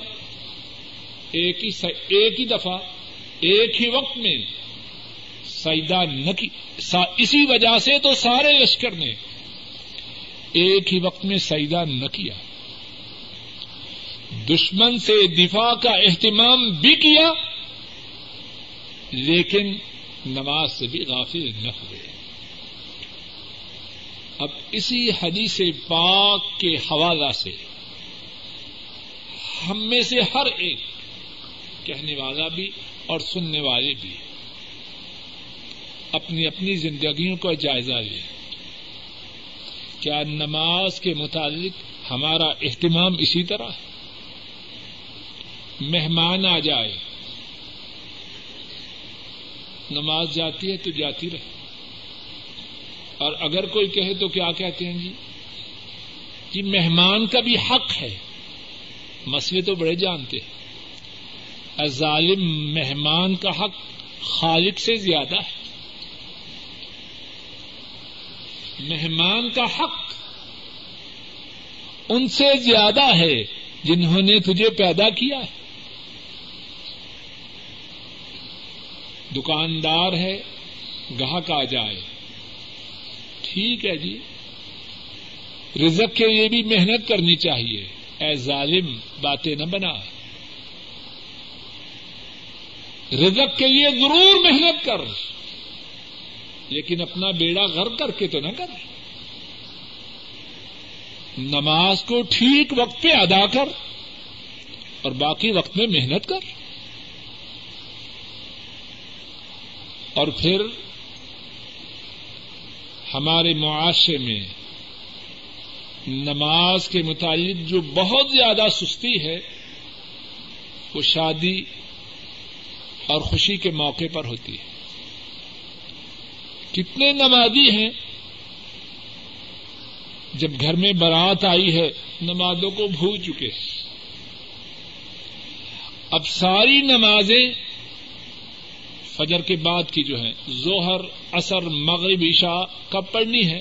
ایک ہی ایک ہی دفعہ، ایک ہی وقت میں سجدہ نہ کی اسی وجہ سے تو سارے لشکر نے ایک ہی وقت میں سجدہ نہ کیا۔ دشمن سے دفاع کا اہتمام بھی کیا لیکن نماز سے بھی غافل نہ ہوئے۔ اب اسی حدیث پاک کے حوالہ سے ہم میں سے ہر ایک کہنے والا بھی اور سننے والے بھی اپنی اپنی زندگیوں کا جائزہ لے۔ کیا نماز کے متعلق ہمارا اہتمام اسی طرح؟ ہے مہمان آ جائے۔ نماز جاتی ہے تو جاتی رہے۔ اور اگر کوئی کہے تو کیا کہتے ہیں جی؟ کہ مہمان کا بھی حق ہے۔ مسئلے تو بڑے جانتے ہیں۔ ظالم مہمان کا حق خالق سے زیادہ ہے۔ مہمان کا حق ان سے زیادہ ہے جنہوں نے تجھے پیدا کیا ہے۔ دکاندار ہے، گاہک آ جائے۔ ٹھیک ہے جی۔ رزق کے لیے بھی محنت کرنی چاہیے۔ اے ظالم، باتیں نہ بنا۔ رزق کے لیے ضرور محنت کر۔ لیکن اپنا بیڑا غر کر کے تو نہ کر۔ نماز کو ٹھیک وقت پہ ادا کر اور باقی وقت میں محنت کر۔ اور پھر ہمارے معاشرے میں نماز کے متعلق جو بہت زیادہ سستی ہے، وہ شادی اور خوشی کے موقع پر ہوتی ہے۔ کتنے نمازی ہیں۔ جب گھر میں بارات آئی ہے، نمازوں کو بھول چکے۔ اب ساری نمازیں فجر کے بعد کی جو ہے، ظہر اثر مغرب، عشاء کب پڑھنی ہے۔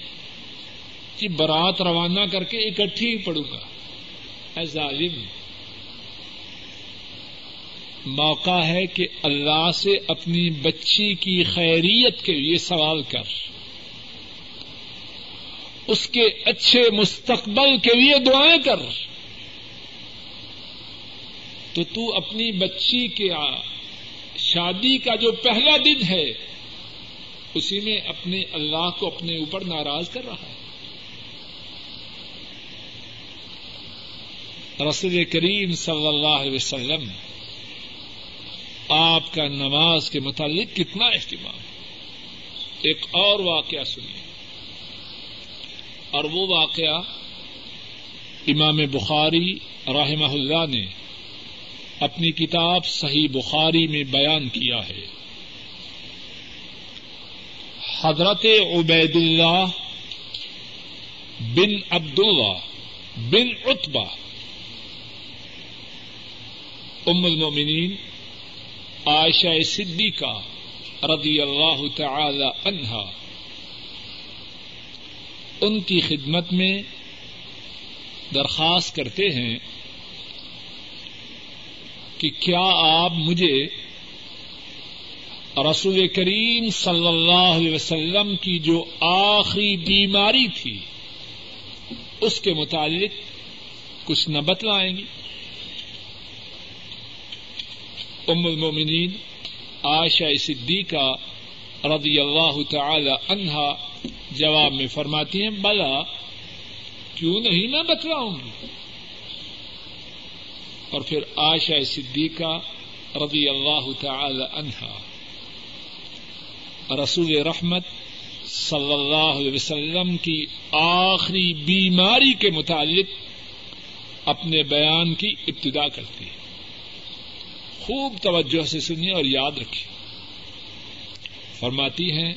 کہ برات روانہ کر کے اکٹھی ہی پڑوں گا۔ اے ظالم، موقع ہے کہ اللہ سے اپنی بچی کی خیریت کے لیے سوال کر۔ اس کے اچھے مستقبل کے لیے دعائیں کر۔ تو تو اپنی بچی کے شادی کا جو پہلا دن ہے، اسی میں اپنے اللہ کو اپنے اوپر ناراض کر رہا ہے۔ رسول کریم صلی اللہ علیہ وسلم، آپ کا نماز کے متعلق کتنا اہتمام ہے۔ ایک اور واقعہ سنیے۔ اور وہ واقعہ امام بخاری رحمہ اللہ نے اپنی کتاب صحیح بخاری میں بیان کیا ہے۔ حضرت عبید اللہ بن عبد اللہ بن اتبا ام المومنین عائشہ صدیقہ رضی اللہ تعالی عنہا، ان کی خدمت میں درخواست کرتے ہیں کہ کیا آپ مجھے رسول کریم صلی اللہ علیہ وسلم کی جو آخری بیماری تھی، اس کے متعلق کچھ نہ بتلائیں گی ام المومنین عائشہ صدیقہ رضی اللہ تعالی عنہا جواب میں فرماتی ہیں، بلا کیوں نہیں میں بتلاؤں گی؟ اور پھر عائشہ صدیقہ رضی اللہ تعالی عنہا۔ رسول رحمت صلی اللہ علیہ وسلم کی آخری بیماری کے متعلق اپنے بیان کی ابتدا کرتی ہے۔ خوب توجہ سے سنیے اور یاد رکھیے۔ فرماتی ہیں،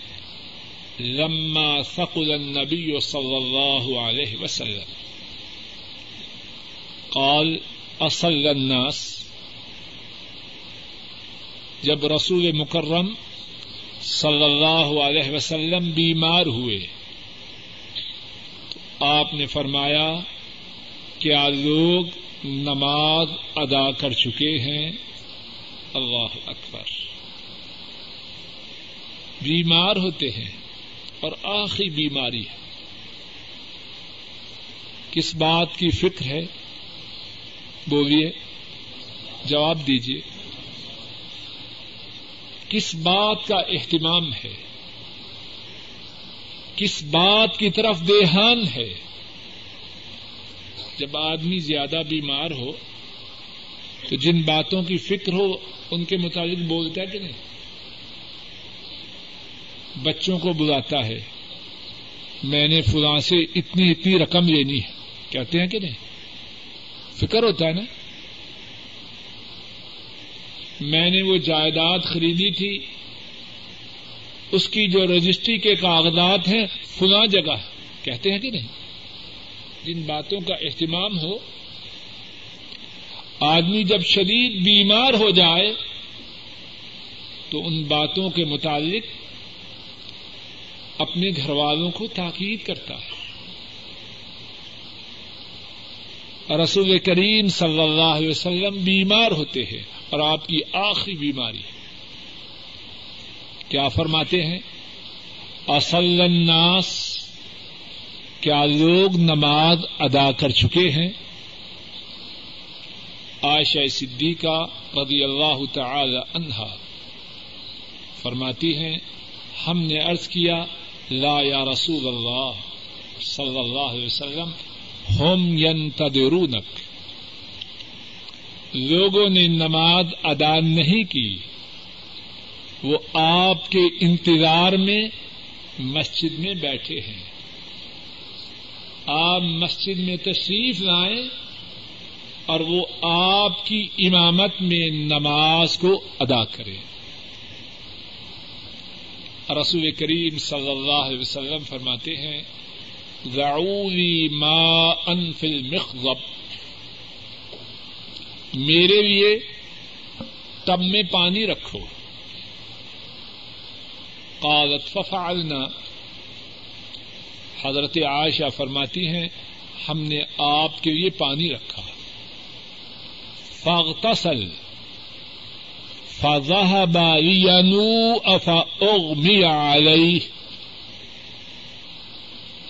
لما ثقل النبی صلی اللہ علیہ وسلم۔ قال اصل الناس۔ جب رسول مکرم صلی اللہ علیہ وسلم بیمار ہوئے آپ نے فرمایا کیا لوگ نماز ادا کر چکے ہیں۔ اللہ اکبر۔ بیمار ہوتے ہیں اور آخری بیماری ہے۔ کس بات کی فکر ہے؟ بولیے، جواب دیجیے کس بات کا اہتمام ہے؟ کس بات کی طرف دیہان ہے؟ جب آدمی زیادہ بیمار ہو، تو جن باتوں کی فکر ہو، ان کے مطابق بولتا ہے کہ نہیں؟ بچوں کو بلاتا ہے، میں نے فلاں سے اتنی اتنی رقم لینی ہے، کہتے ہیں کہ نہیں؟ فکر ہوتا ہے نا؟ میں نے وہ جائیداد خریدی تھی، اس کی جو رجسٹری کے کاغذات ہیں، فلاں جگہ، کہتے ہیں کہ نہیں؟ جن باتوں کا اہتمام ہو، آدمی جب شدید بیمار ہو جائے، تو ان باتوں کے متعلق اپنے گھر والوں کو تاکید کرتا ہے۔ رسول کریم صلی اللہ علیہ وسلم بیمار ہوتے ہیں اور آپ کی آخری بیماری کیا فرماتے ہیں؟ اصل الناس، کیا لوگ نماز ادا کر چکے ہیں؟ عائشہ صدیقہ رضی اللہ تعالی عنہا فرماتی ہیں، ہم نے عرض کیا، لا یا رسول اللہ صلی اللہ علیہ وسلم ہوم ین لوگوں نے نماز ادا نہیں کی۔ وہ آپ کے انتظار میں مسجد میں بیٹھے ہیں۔ آپ مسجد میں تشریف لائیں اور وہ آپ کی امامت میں نماز کو ادا کریں۔ رسول کریم صلی اللہ علیہ وسلم فرماتے ہیں ما انفل مخب میرے لیے تب میں پانی رکھو۔ قالت ففعلنا۔ حضرت عائشہ فرماتی ہیں، ہم نے آپ کے لیے پانی رکھا۔ فاغتسل۔ فذهب ينوء فاغمي عليه۔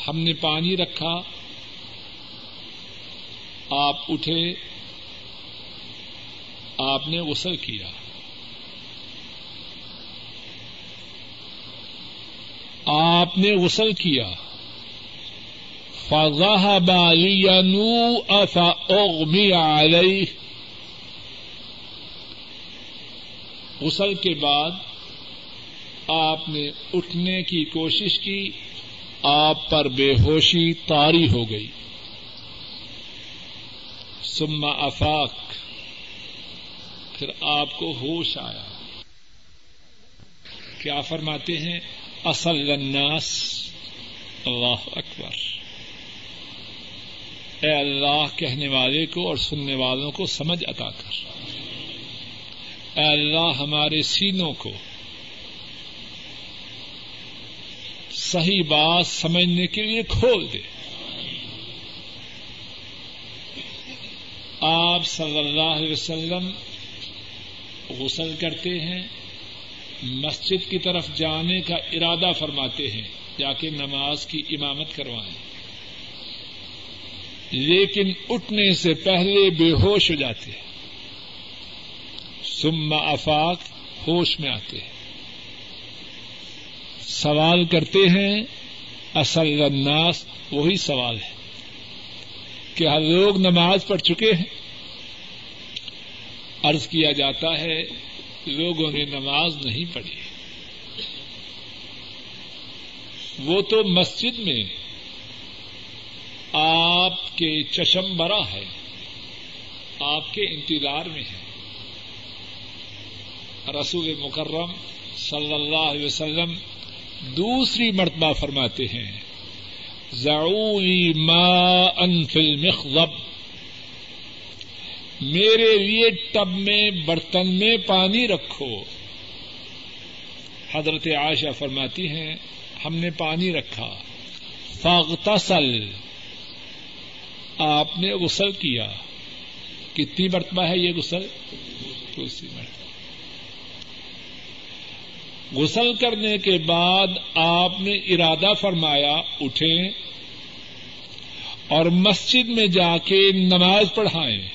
ہم نے پانی رکھا، آپ اٹھے، آپ نے غسل کیا۔ آپ نے غسل کیا۔ فضا بالی نو افا اوغمی علیہ غسل کے بعد آپ نے اٹھنے کی کوشش کی۔ آپ پر بے ہوشی تاری ہو گئی۔ سما افاق۔ پھر آپ کو ہوش آیا۔ کیا فرماتے ہیں؟ اصل الناس اللہ اکبر۔ اے اللہ کہنے والے کو اور سننے والوں کو سمجھ عطا کر۔ اے اللہ ہمارے سینوں کو۔ صحیح بات سمجھنے کے لیے کھول دے۔ آپ صلی اللہ علیہ وسلم غسل کرتے ہیں، مسجد کی طرف جانے کا ارادہ فرماتے ہیں جا کے نماز کی امامت کروائیں۔ لیکن اٹھنے سے پہلے بے ہوش ہو جاتے ہیں۔ سما افاق ہوش میں آتے ہیں۔ سوال کرتے ہیں، اصل الناس وہی سوال ہے کیا لوگ نماز پڑھ چکے ہیں۔ ارض کیا جاتا ہے، لوگوں نے نماز نہیں پڑھی۔ وہ تو مسجد میں آپ کے چشم برا ہے، آپ کے انتظار میں ہے۔ رسول مکرم صلی اللہ علیہ وسلم دوسری مرتبہ فرماتے ہیں ضعوری ما انفل مخلب میرے لیے ٹب میں، برتن میں پانی رکھو۔ حضرت عائشہ فرماتی ہیں، ہم نے پانی رکھا۔ فاغتسل۔ آپ نے غسل کیا۔ کتنی مرتبہ ہے یہ غسل؟ دوسری مرتبہ۔ غسل کرنے کے بعد آپ نے ارادہ فرمایا اٹھیں اور مسجد میں جا کے نماز پڑھائیں۔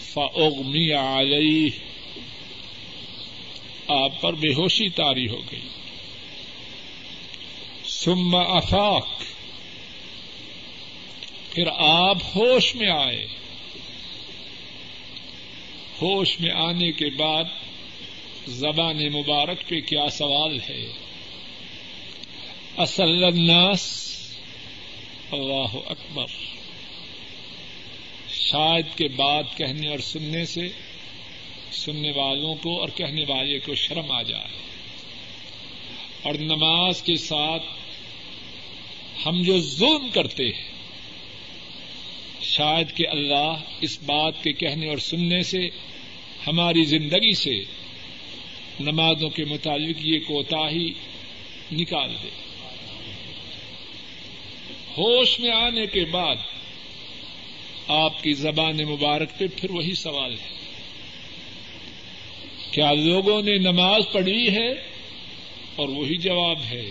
فاغمی علیہ آپ پر بے ہوشی تاری ہو گئی۔ سم افاق پھر آپ ہوش میں آئے۔ ہوش میں آنے کے بعد زبان مبارک پہ کیا سوال ہے؟ اصل الناس اللہ اکبر۔ شاید کے بعد کہنے اور سننے سے سننے والوں کو اور کہنے والے کو شرم آ جائے۔ اور نماز کے ساتھ ہم جو ظلم کرتے ہیں، شاید کہ اللہ اس بات کے کہنے اور سننے سے، ہماری زندگی سے نمازوں کے متعلق یہ کوتا ہی نکال دے۔ ہوش میں آنے کے بعد آپ کی زبان مبارک پہ پھر وہی سوال ہے۔ کیا لوگوں نے نماز پڑھی ہے؟ اور وہی جواب ہے۔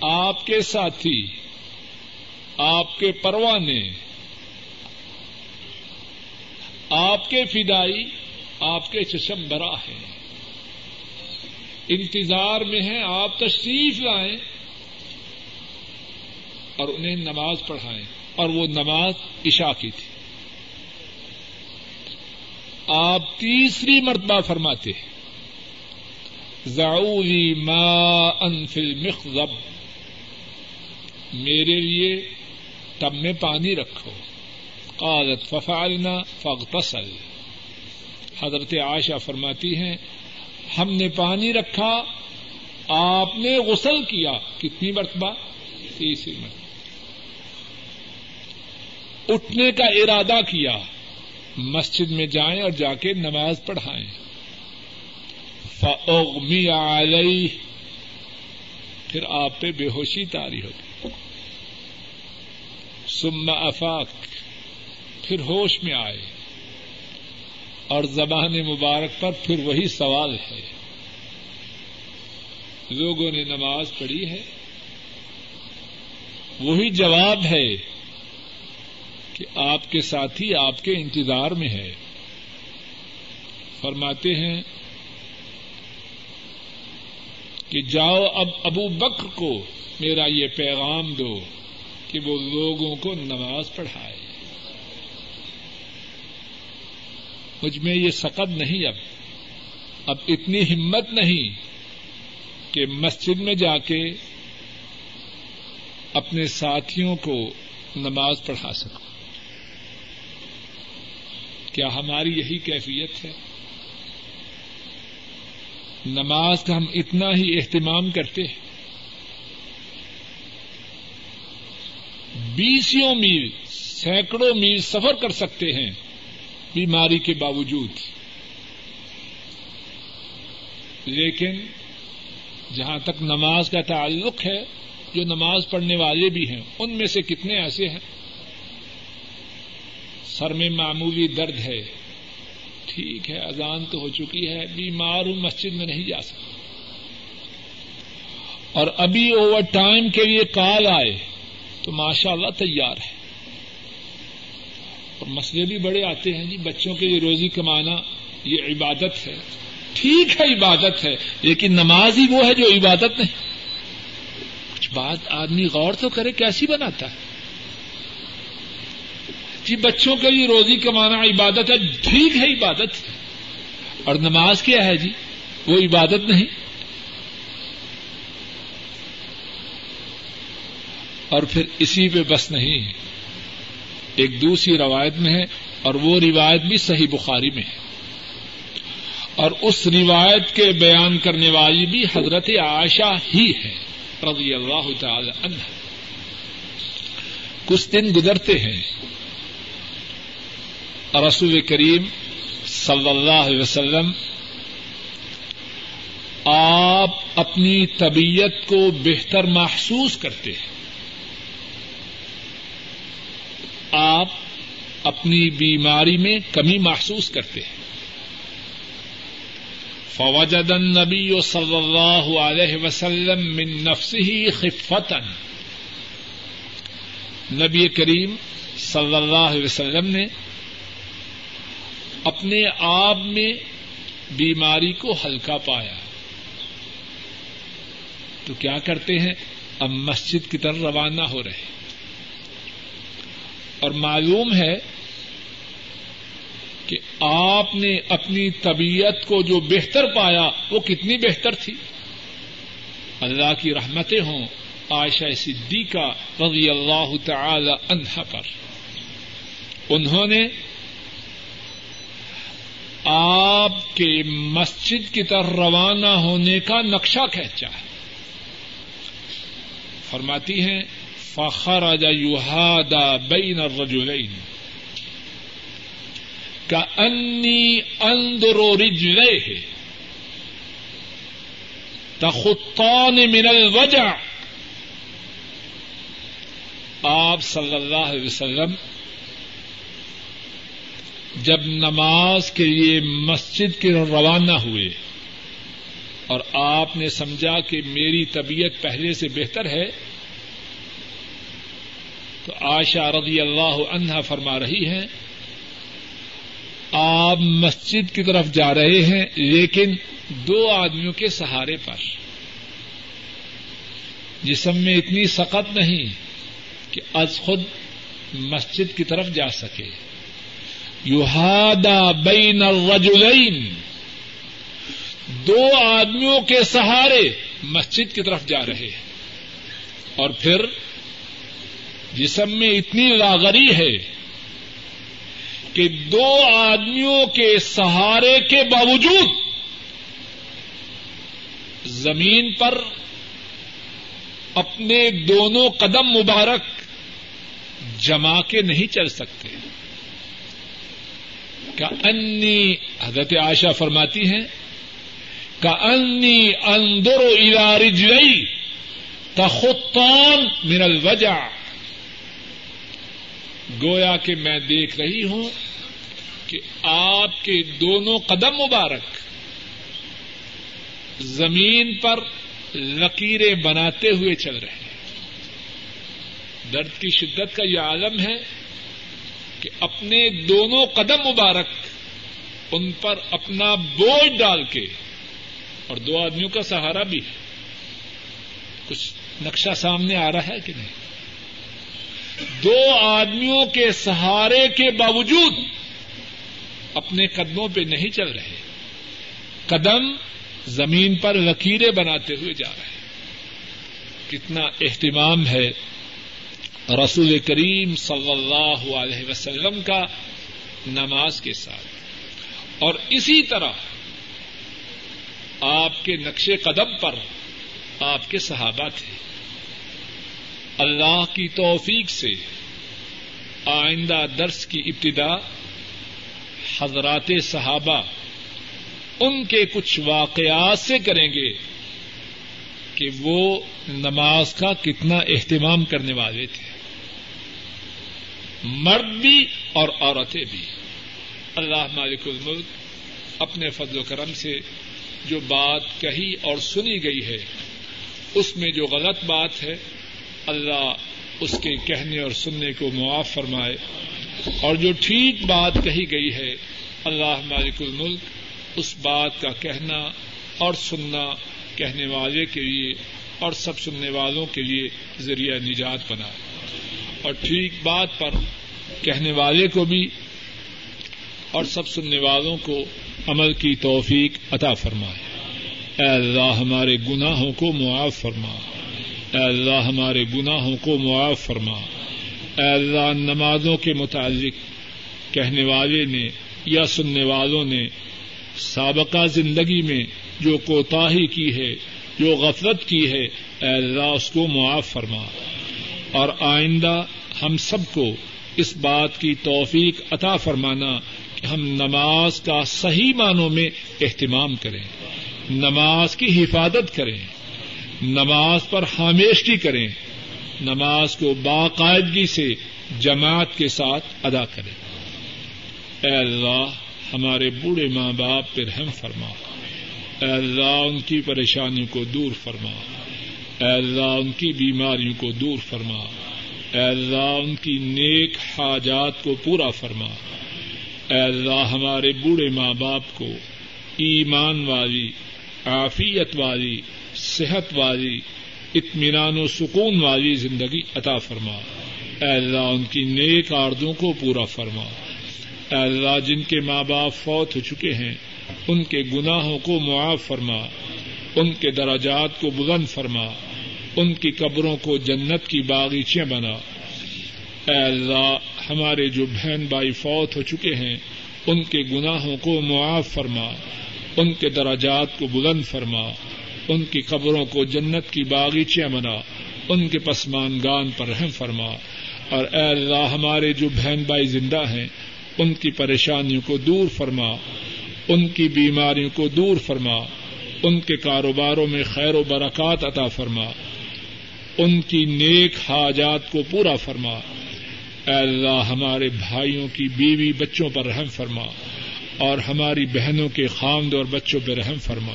آپ کے ساتھی، آپ کے پروانے، آپ کے فدائی آپ کے چشم برا ہیں۔ انتظار میں ہیں، آپ تشریف لائیں۔ اور انہیں نماز پڑھائیں۔ اور وہ نماز عشاء کی تھی۔ آپ تیسری مرتبہ فرماتے ہیں ما انفل مخضب میرے لیے ٹب میں پانی رکھو۔ قالت ففعلنا فاغتسل۔ حضرت عائشہ فرماتی ہیں، ہم نے پانی رکھا، آپ نے غسل کیا، کتنی مرتبہ؟ تیسری مرتبہ۔ اٹھنے کا ارادہ کیا، مسجد میں جائیں اور جا کے نماز پڑھائیں۔ فاغمی علیہ پھر آپ پہ بے ہوشی تاری ہوگی سم افاق پھر ہوش میں آئے۔ اور زبان مبارک پر پھر وہی سوال ہے۔ لوگوں نے نماز پڑھی ہے۔ وہی جواب ہے کہ آپ کے ساتھی آپ کے انتظار میں ہے۔ فرماتے ہیں کہ جاؤ اب ابو بکر کو میرا یہ پیغام دو کہ وہ لوگوں کو نماز پڑھائے۔ مجھ میں یہ سقد نہیں اب۔ اب اتنی ہمت نہیں کہ مسجد میں جا کے اپنے ساتھیوں کو نماز پڑھا سکوں۔ کیا ہماری یہی کیفیت ہے؟ نماز کا ہم اتنا ہی اہتمام کرتے ہیں۔ بیسوں میل، سینکڑوں میل سفر کر سکتے ہیں۔ بیماری کے باوجود۔ لیکن جہاں تک نماز کا تعلق ہے، جو نماز پڑھنے والے بھی ہیں، ان میں سے کتنے ایسے ہیں؟ سر میں معمولی درد ہے۔ ٹھیک ہے، اذان تو ہو چکی ہے، بیمار ہوں، مسجد میں نہیں جا سکتا۔ اور ابھی اوور ٹائم کے لیے کال آئے، تو ماشاء اللہ تیار ہے۔ اور مسئلے بھی بڑے آتے ہیں جی بچوں کے لیے روزی کمانا یہ عبادت ہے۔ ٹھیک ہے، عبادت ہے، لیکن نماز ہی وہ ہے جو عبادت نہیں۔ کچھ بات آدمی غور تو کرے کیسی بناتا ہے۔ جی بچوں کے لیے روزی کمانا عبادت ہے، ٹھیک ہے، عبادت اور نماز کیا ہے جی؟ وہ عبادت نہیں۔ اور پھر اسی پہ بس نہیں ہے۔ ایک دوسری روایت میں ہے اور وہ روایت بھی صحیح بخاری میں ہے۔ اور اس روایت کے بیان کرنے والی بھی حضرت عائشہ ہی ہے، رضی اللہ تعالی عنہ۔ کچھ دن گزرتے ہیں۔ رسول کریم صلی اللہ علیہ وسلم، آپ اپنی طبیعت کو بہتر محسوس کرتے ہیں۔ آپ اپنی بیماری میں کمی محسوس کرتے ہیں۔ فوجد النبی صلی اللہ علیہ وسلم من نفسه خفتا۔ نبی کریم صلی اللہ علیہ وسلم نے اپنے آپ میں بیماری کو ہلکا پایا۔ تو کیا کرتے ہیں؟ اب مسجد کی طرف روانہ ہو رہے ہیں۔ اور معلوم ہے کہ آپ نے اپنی طبیعت کو جو بہتر پایا، وہ کتنی بہتر تھی؟ اللہ کی رحمتیں ہوں عائشہ صدیقہ رضی اللہ تعالی عنہ پر۔ انہوں نے آپ کے مسجد کی طرف روانہ ہونے کا نقشہ کھینچا ہے۔ فرماتی ہیں فخرج یوہادا بین الرجلین کا انی اندر رجلے تخطان من الوجع. آپ صلی اللہ علیہ وسلم جب نماز کے لیے مسجد کے روانہ ہوئے اور آپ نے سمجھا کہ میری طبیعت پہلے سے بہتر ہے تو آشا رضی اللہ عنہا فرما رہی ہیں، آپ مسجد کی طرف جا رہے ہیں، لیکن دو آدمیوں کے سہارے پر۔ جسم میں اتنی سخت نہیں کہ از خود مسجد کی طرف جا سکے۔ یوہادا بین الرجلین۔ دو آدمیوں کے سہارے مسجد کی طرف جا رہے ہیں۔ اور پھر جسم میں اتنی لاغری ہے کہ دو آدمیوں کے سہارے کے باوجود زمین پر اپنے دونوں قدم مبارک جما کے نہیں چل سکتے۔ کا انی حضرت عائشہ فرماتی ہیں کا انی اندر رجلئی تخطان من الوجع۔ گویا کہ میں دیکھ رہی ہوں کہ آپ کے دونوں قدم مبارک زمین پر لکیریں بناتے ہوئے چل رہے ہیں۔ درد کی شدت کا یہ عالم ہے کہ اپنے دونوں قدم مبارک ان پر اپنا بوجھ ڈال کے، اور دو آدمیوں کا سہارا بھی ہے۔ کچھ نقشہ سامنے آ رہا ہے کہ نہیں؟ دو آدمیوں کے سہارے کے باوجود اپنے قدموں پہ نہیں چل رہے۔ قدم زمین پر لکیریں بناتے ہوئے جا رہے ہیں۔ کتنا اہتمام ہے رسول کریم صلی اللہ علیہ وسلم کا نماز کے ساتھ۔ اور اسی طرح آپ کے نقش قدم پر آپ کے صحابہ تھے۔ اللہ کی توفیق سے آئندہ درس کی ابتدا حضرات صحابہ ان کے کچھ واقعات سے کریں گے کہ وہ نماز کا کتنا اہتمام کرنے والے تھے۔ مرد بھی اور عورتیں بھی۔ اللہ مالک الملک اپنے فضل و کرم سے جو بات کہی اور سنی گئی ہے، اس میں جو غلط بات ہے اللہ اس کے کہنے اور سننے کو معاف فرمائے۔ اور جو ٹھیک بات کہی گئی ہے، اللہ مالک الملک اس بات کا کہنا اور سننا کہنے والے کے لیے اور سب سننے والوں کے لیے ذریعہ نجات بنا۔ اور ٹھیک بات پر کہنے والے کو بھی اور سب سننے والوں کو عمل کی توفیق عطا فرمائے۔ اے اللہ، ہمارے گناہوں کو معاف فرما۔ اے اللہ ہمارے گناہوں کو معاف فرما۔ اے اللہ نمازوں کے متعلق کہنے والے نے یا سننے والوں نے سابقہ زندگی میں جو کوتاہی کی ہے، جو غفلت کی ہے، اے اللہ اس کو معاف فرما۔ اور آئندہ ہم سب کو اس بات کی توفیق عطا فرمانا کہ ہم نماز کا صحیح معنوں میں اہتمام کریں، نماز کی حفاظت کریں۔ نماز پر خامیشگی کریں، نماز کو باقاعدگی سے جماعت کے ساتھ ادا کریں۔ اے اللہ، ہمارے بوڑھے ماں باپ پہ رحم فرما۔ اے اللہ، ان کی پریشانی کو دور فرما۔ اے اللہ، ان کی بیماریوں کو دور فرما۔ اے اللہ، ان کی نیک حاجات کو پورا فرما۔ اے اللہ، ہمارے بوڑھے ماں باپ کو ایمان والی، عافیت والی صحت والی اطمینان و سکون والی زندگی عطا فرما۔ اے اللہ، ان کی نیک آردوں کو پورا فرما۔ اے اللہ، جن کے ماں باپ فوت ہو چکے ہیں، ان کے گناہوں کو معاف فرما۔ ان کے دراجات کو بلند فرما۔ ان کی قبروں کو جنت کی باغیچیاں بنا۔ اے اللہ، ہمارے جو بہن بھائی فوت ہو چکے ہیں، ان کے گناہوں کو معاف فرما۔ ان کے دراجات کو بلند فرما۔ ان کی قبروں کو جنت کی باغیچیاں بنا ان کے پسمان گان پر رحم فرما۔ اور اے اللہ، ہمارے جو بہن بھائی زندہ ہیں، ان کی پریشانیوں کو دور فرما۔ ان کی بیماریوں کو دور فرما۔ ان کے کاروباروں میں خیر و برکات عطا فرما۔ ان کی نیک حاجات کو پورا فرما۔ اے اللہ، ہمارے بھائیوں کی بیوی بچوں پر رحم فرما۔ اور ہماری بہنوں کے خامد اور بچوں پہ رحم فرما۔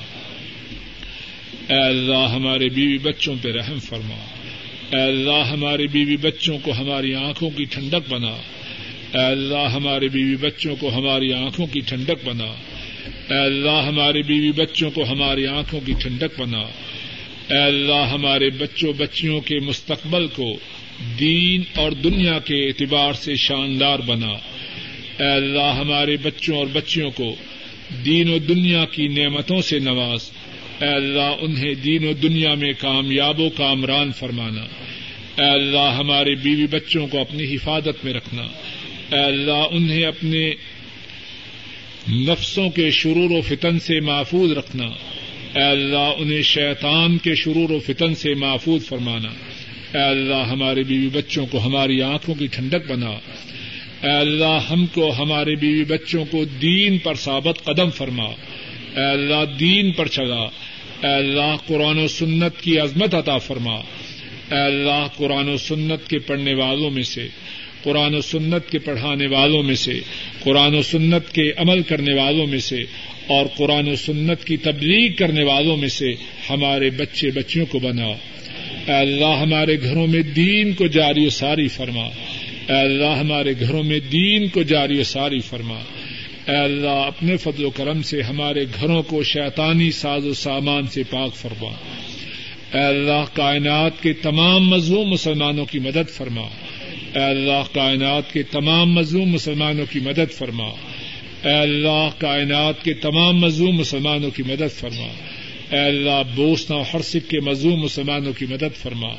اے اللہ ہمارے بیوی بچوں پہ رحم فرما۔ اے اللہ ہمارے بیوی بچوں کو ہماری آنکھوں کی ٹھنڈک بنا۔ اے اللہ ہمارے بیوی بچوں کو ہماری آنکھوں کی ٹھنڈک بنا۔ اے اللہ ہمارے بیوی بچوں کو ہماری آنکھوں کی ٹھنڈک بنا۔ اے اللہ ہمارے بچوں بچیوں کے مستقبل کو دین اور دنیا کے اعتبار سے شاندار بنا۔ اے اللہ ہمارے بچوں اور بچیوں کو دین و دنیا کی نعمتوں سے نواز۔ اے اللہ، انہیں دین و دنیا میں کامیاب و کامران فرمانا۔ اے اللہ، ہمارے بیوی بچوں کو اپنی حفاظت میں رکھنا۔ اے اللہ، انہیں اپنے نفسوں کے شرور و فتن سے محفوظ رکھنا۔ اے اللہ، انہیں شیطان کے شرور و فتن سے محفوظ فرمانا۔ اے اللہ، ہمارے بیوی بچوں کو ہماری آنکھوں کی ٹھنڈک بنا۔ اے اللہ، ہم کو ہمارے بیوی بچوں کو دین پر ثابت قدم فرما۔ اے اللہ، دین پر چلا۔ اے اللہ قرآن و سنت کی عظمت عطا فرما۔ اے اللہ قرآن و سنت کے پڑھنے والوں میں سے، قرآن و سنت کے پڑھانے والوں میں سے، قرآن و سنت کے عمل کرنے والوں میں سے اور قرآن و سنت کی تبلیغ کرنے والوں میں سے ہمارے بچے بچیوں کو بنا۔ اے اللہ ہمارے گھروں میں دین کو جاری و ساری فرما۔ اے اللہ ہمارے گھروں میں دین کو جاری و ساری فرما۔ اے اللہ، اپنے فضل و کرم سے ہمارے گھروں کو شیطانی ساز و سامان سے پاک فرما۔ اے اللہ، کائنات کے تمام مظلوم مسلمانوں کی مدد فرما۔ اے اللہ، کائنات کے تمام مظلوم مسلمانوں کی مدد فرما۔ اے اللہ، کائنات کے تمام مظلوم مسلمانوں کی مدد فرما۔ اے اللہ بوسنا اور ہرسک کے مظلوم مسلمانوں کی مدد فرما۔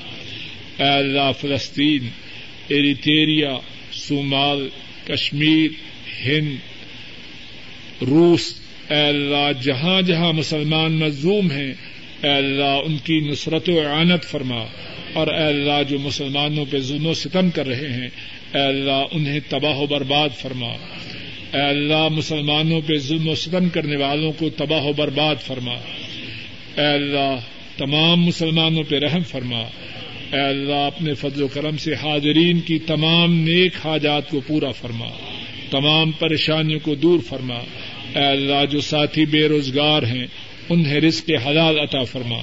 اے اللہ، فلسطین ایریٹیریا صومال، کشمیر، ہند روس اے اللہ، جہاں جہاں مسلمان مظلوم ہیں، اے اللہ ان کی نصرت و اعانت فرما۔ اور اے اللہ، جو مسلمانوں پہ ظلم و ستم کر رہے ہیں، اے اللہ انہیں تباہ و برباد فرما۔ اے اللہ، مسلمانوں پہ ظلم و ستم کرنے والوں کو تباہ و برباد فرما۔ اے اللہ، تمام مسلمانوں پہ رحم فرما۔ اے اللہ، اپنے فضل و کرم سے حاضرین کی تمام نیک حاجات کو پورا فرما۔ تمام پریشانیوں کو دور فرما۔ اے اللہ، جو ساتھی بے روزگار ہیں، انہیں رزق حلال عطا فرما۔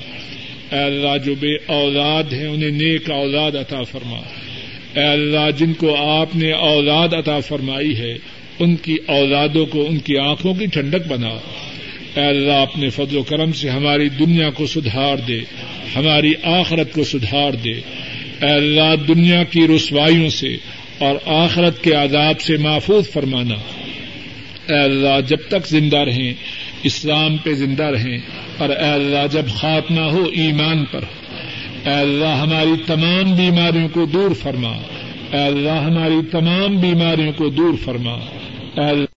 اے اللہ، جو بے اولاد ہیں، انہیں نیک اولاد عطا فرما۔ اے اللہ، جن کو آپ نے اولاد عطا فرمائی ہے، ان کی اولادوں کو ان کی آنکھوں کی ٹھنڈک بنا۔ اے اللہ، اپنے فضل و کرم سے ہماری دنیا کو سدھار دے، ہماری آخرت کو سدھار دے۔ اے اللہ، دنیا کی رسوائیوں سے اور آخرت کے عذاب سے محفوظ فرمانا۔ اے اللہ، جب تک زندہ رہیں، اسلام پہ زندہ رہیں، اور اے اللہ، جب خاتمہ ہو، ایمان پر۔ اے اللہ، ہماری تمام بیماریوں کو دور فرما۔ اے اللہ، ہماری تمام بیماریوں کو دور فرما۔ اے اللہ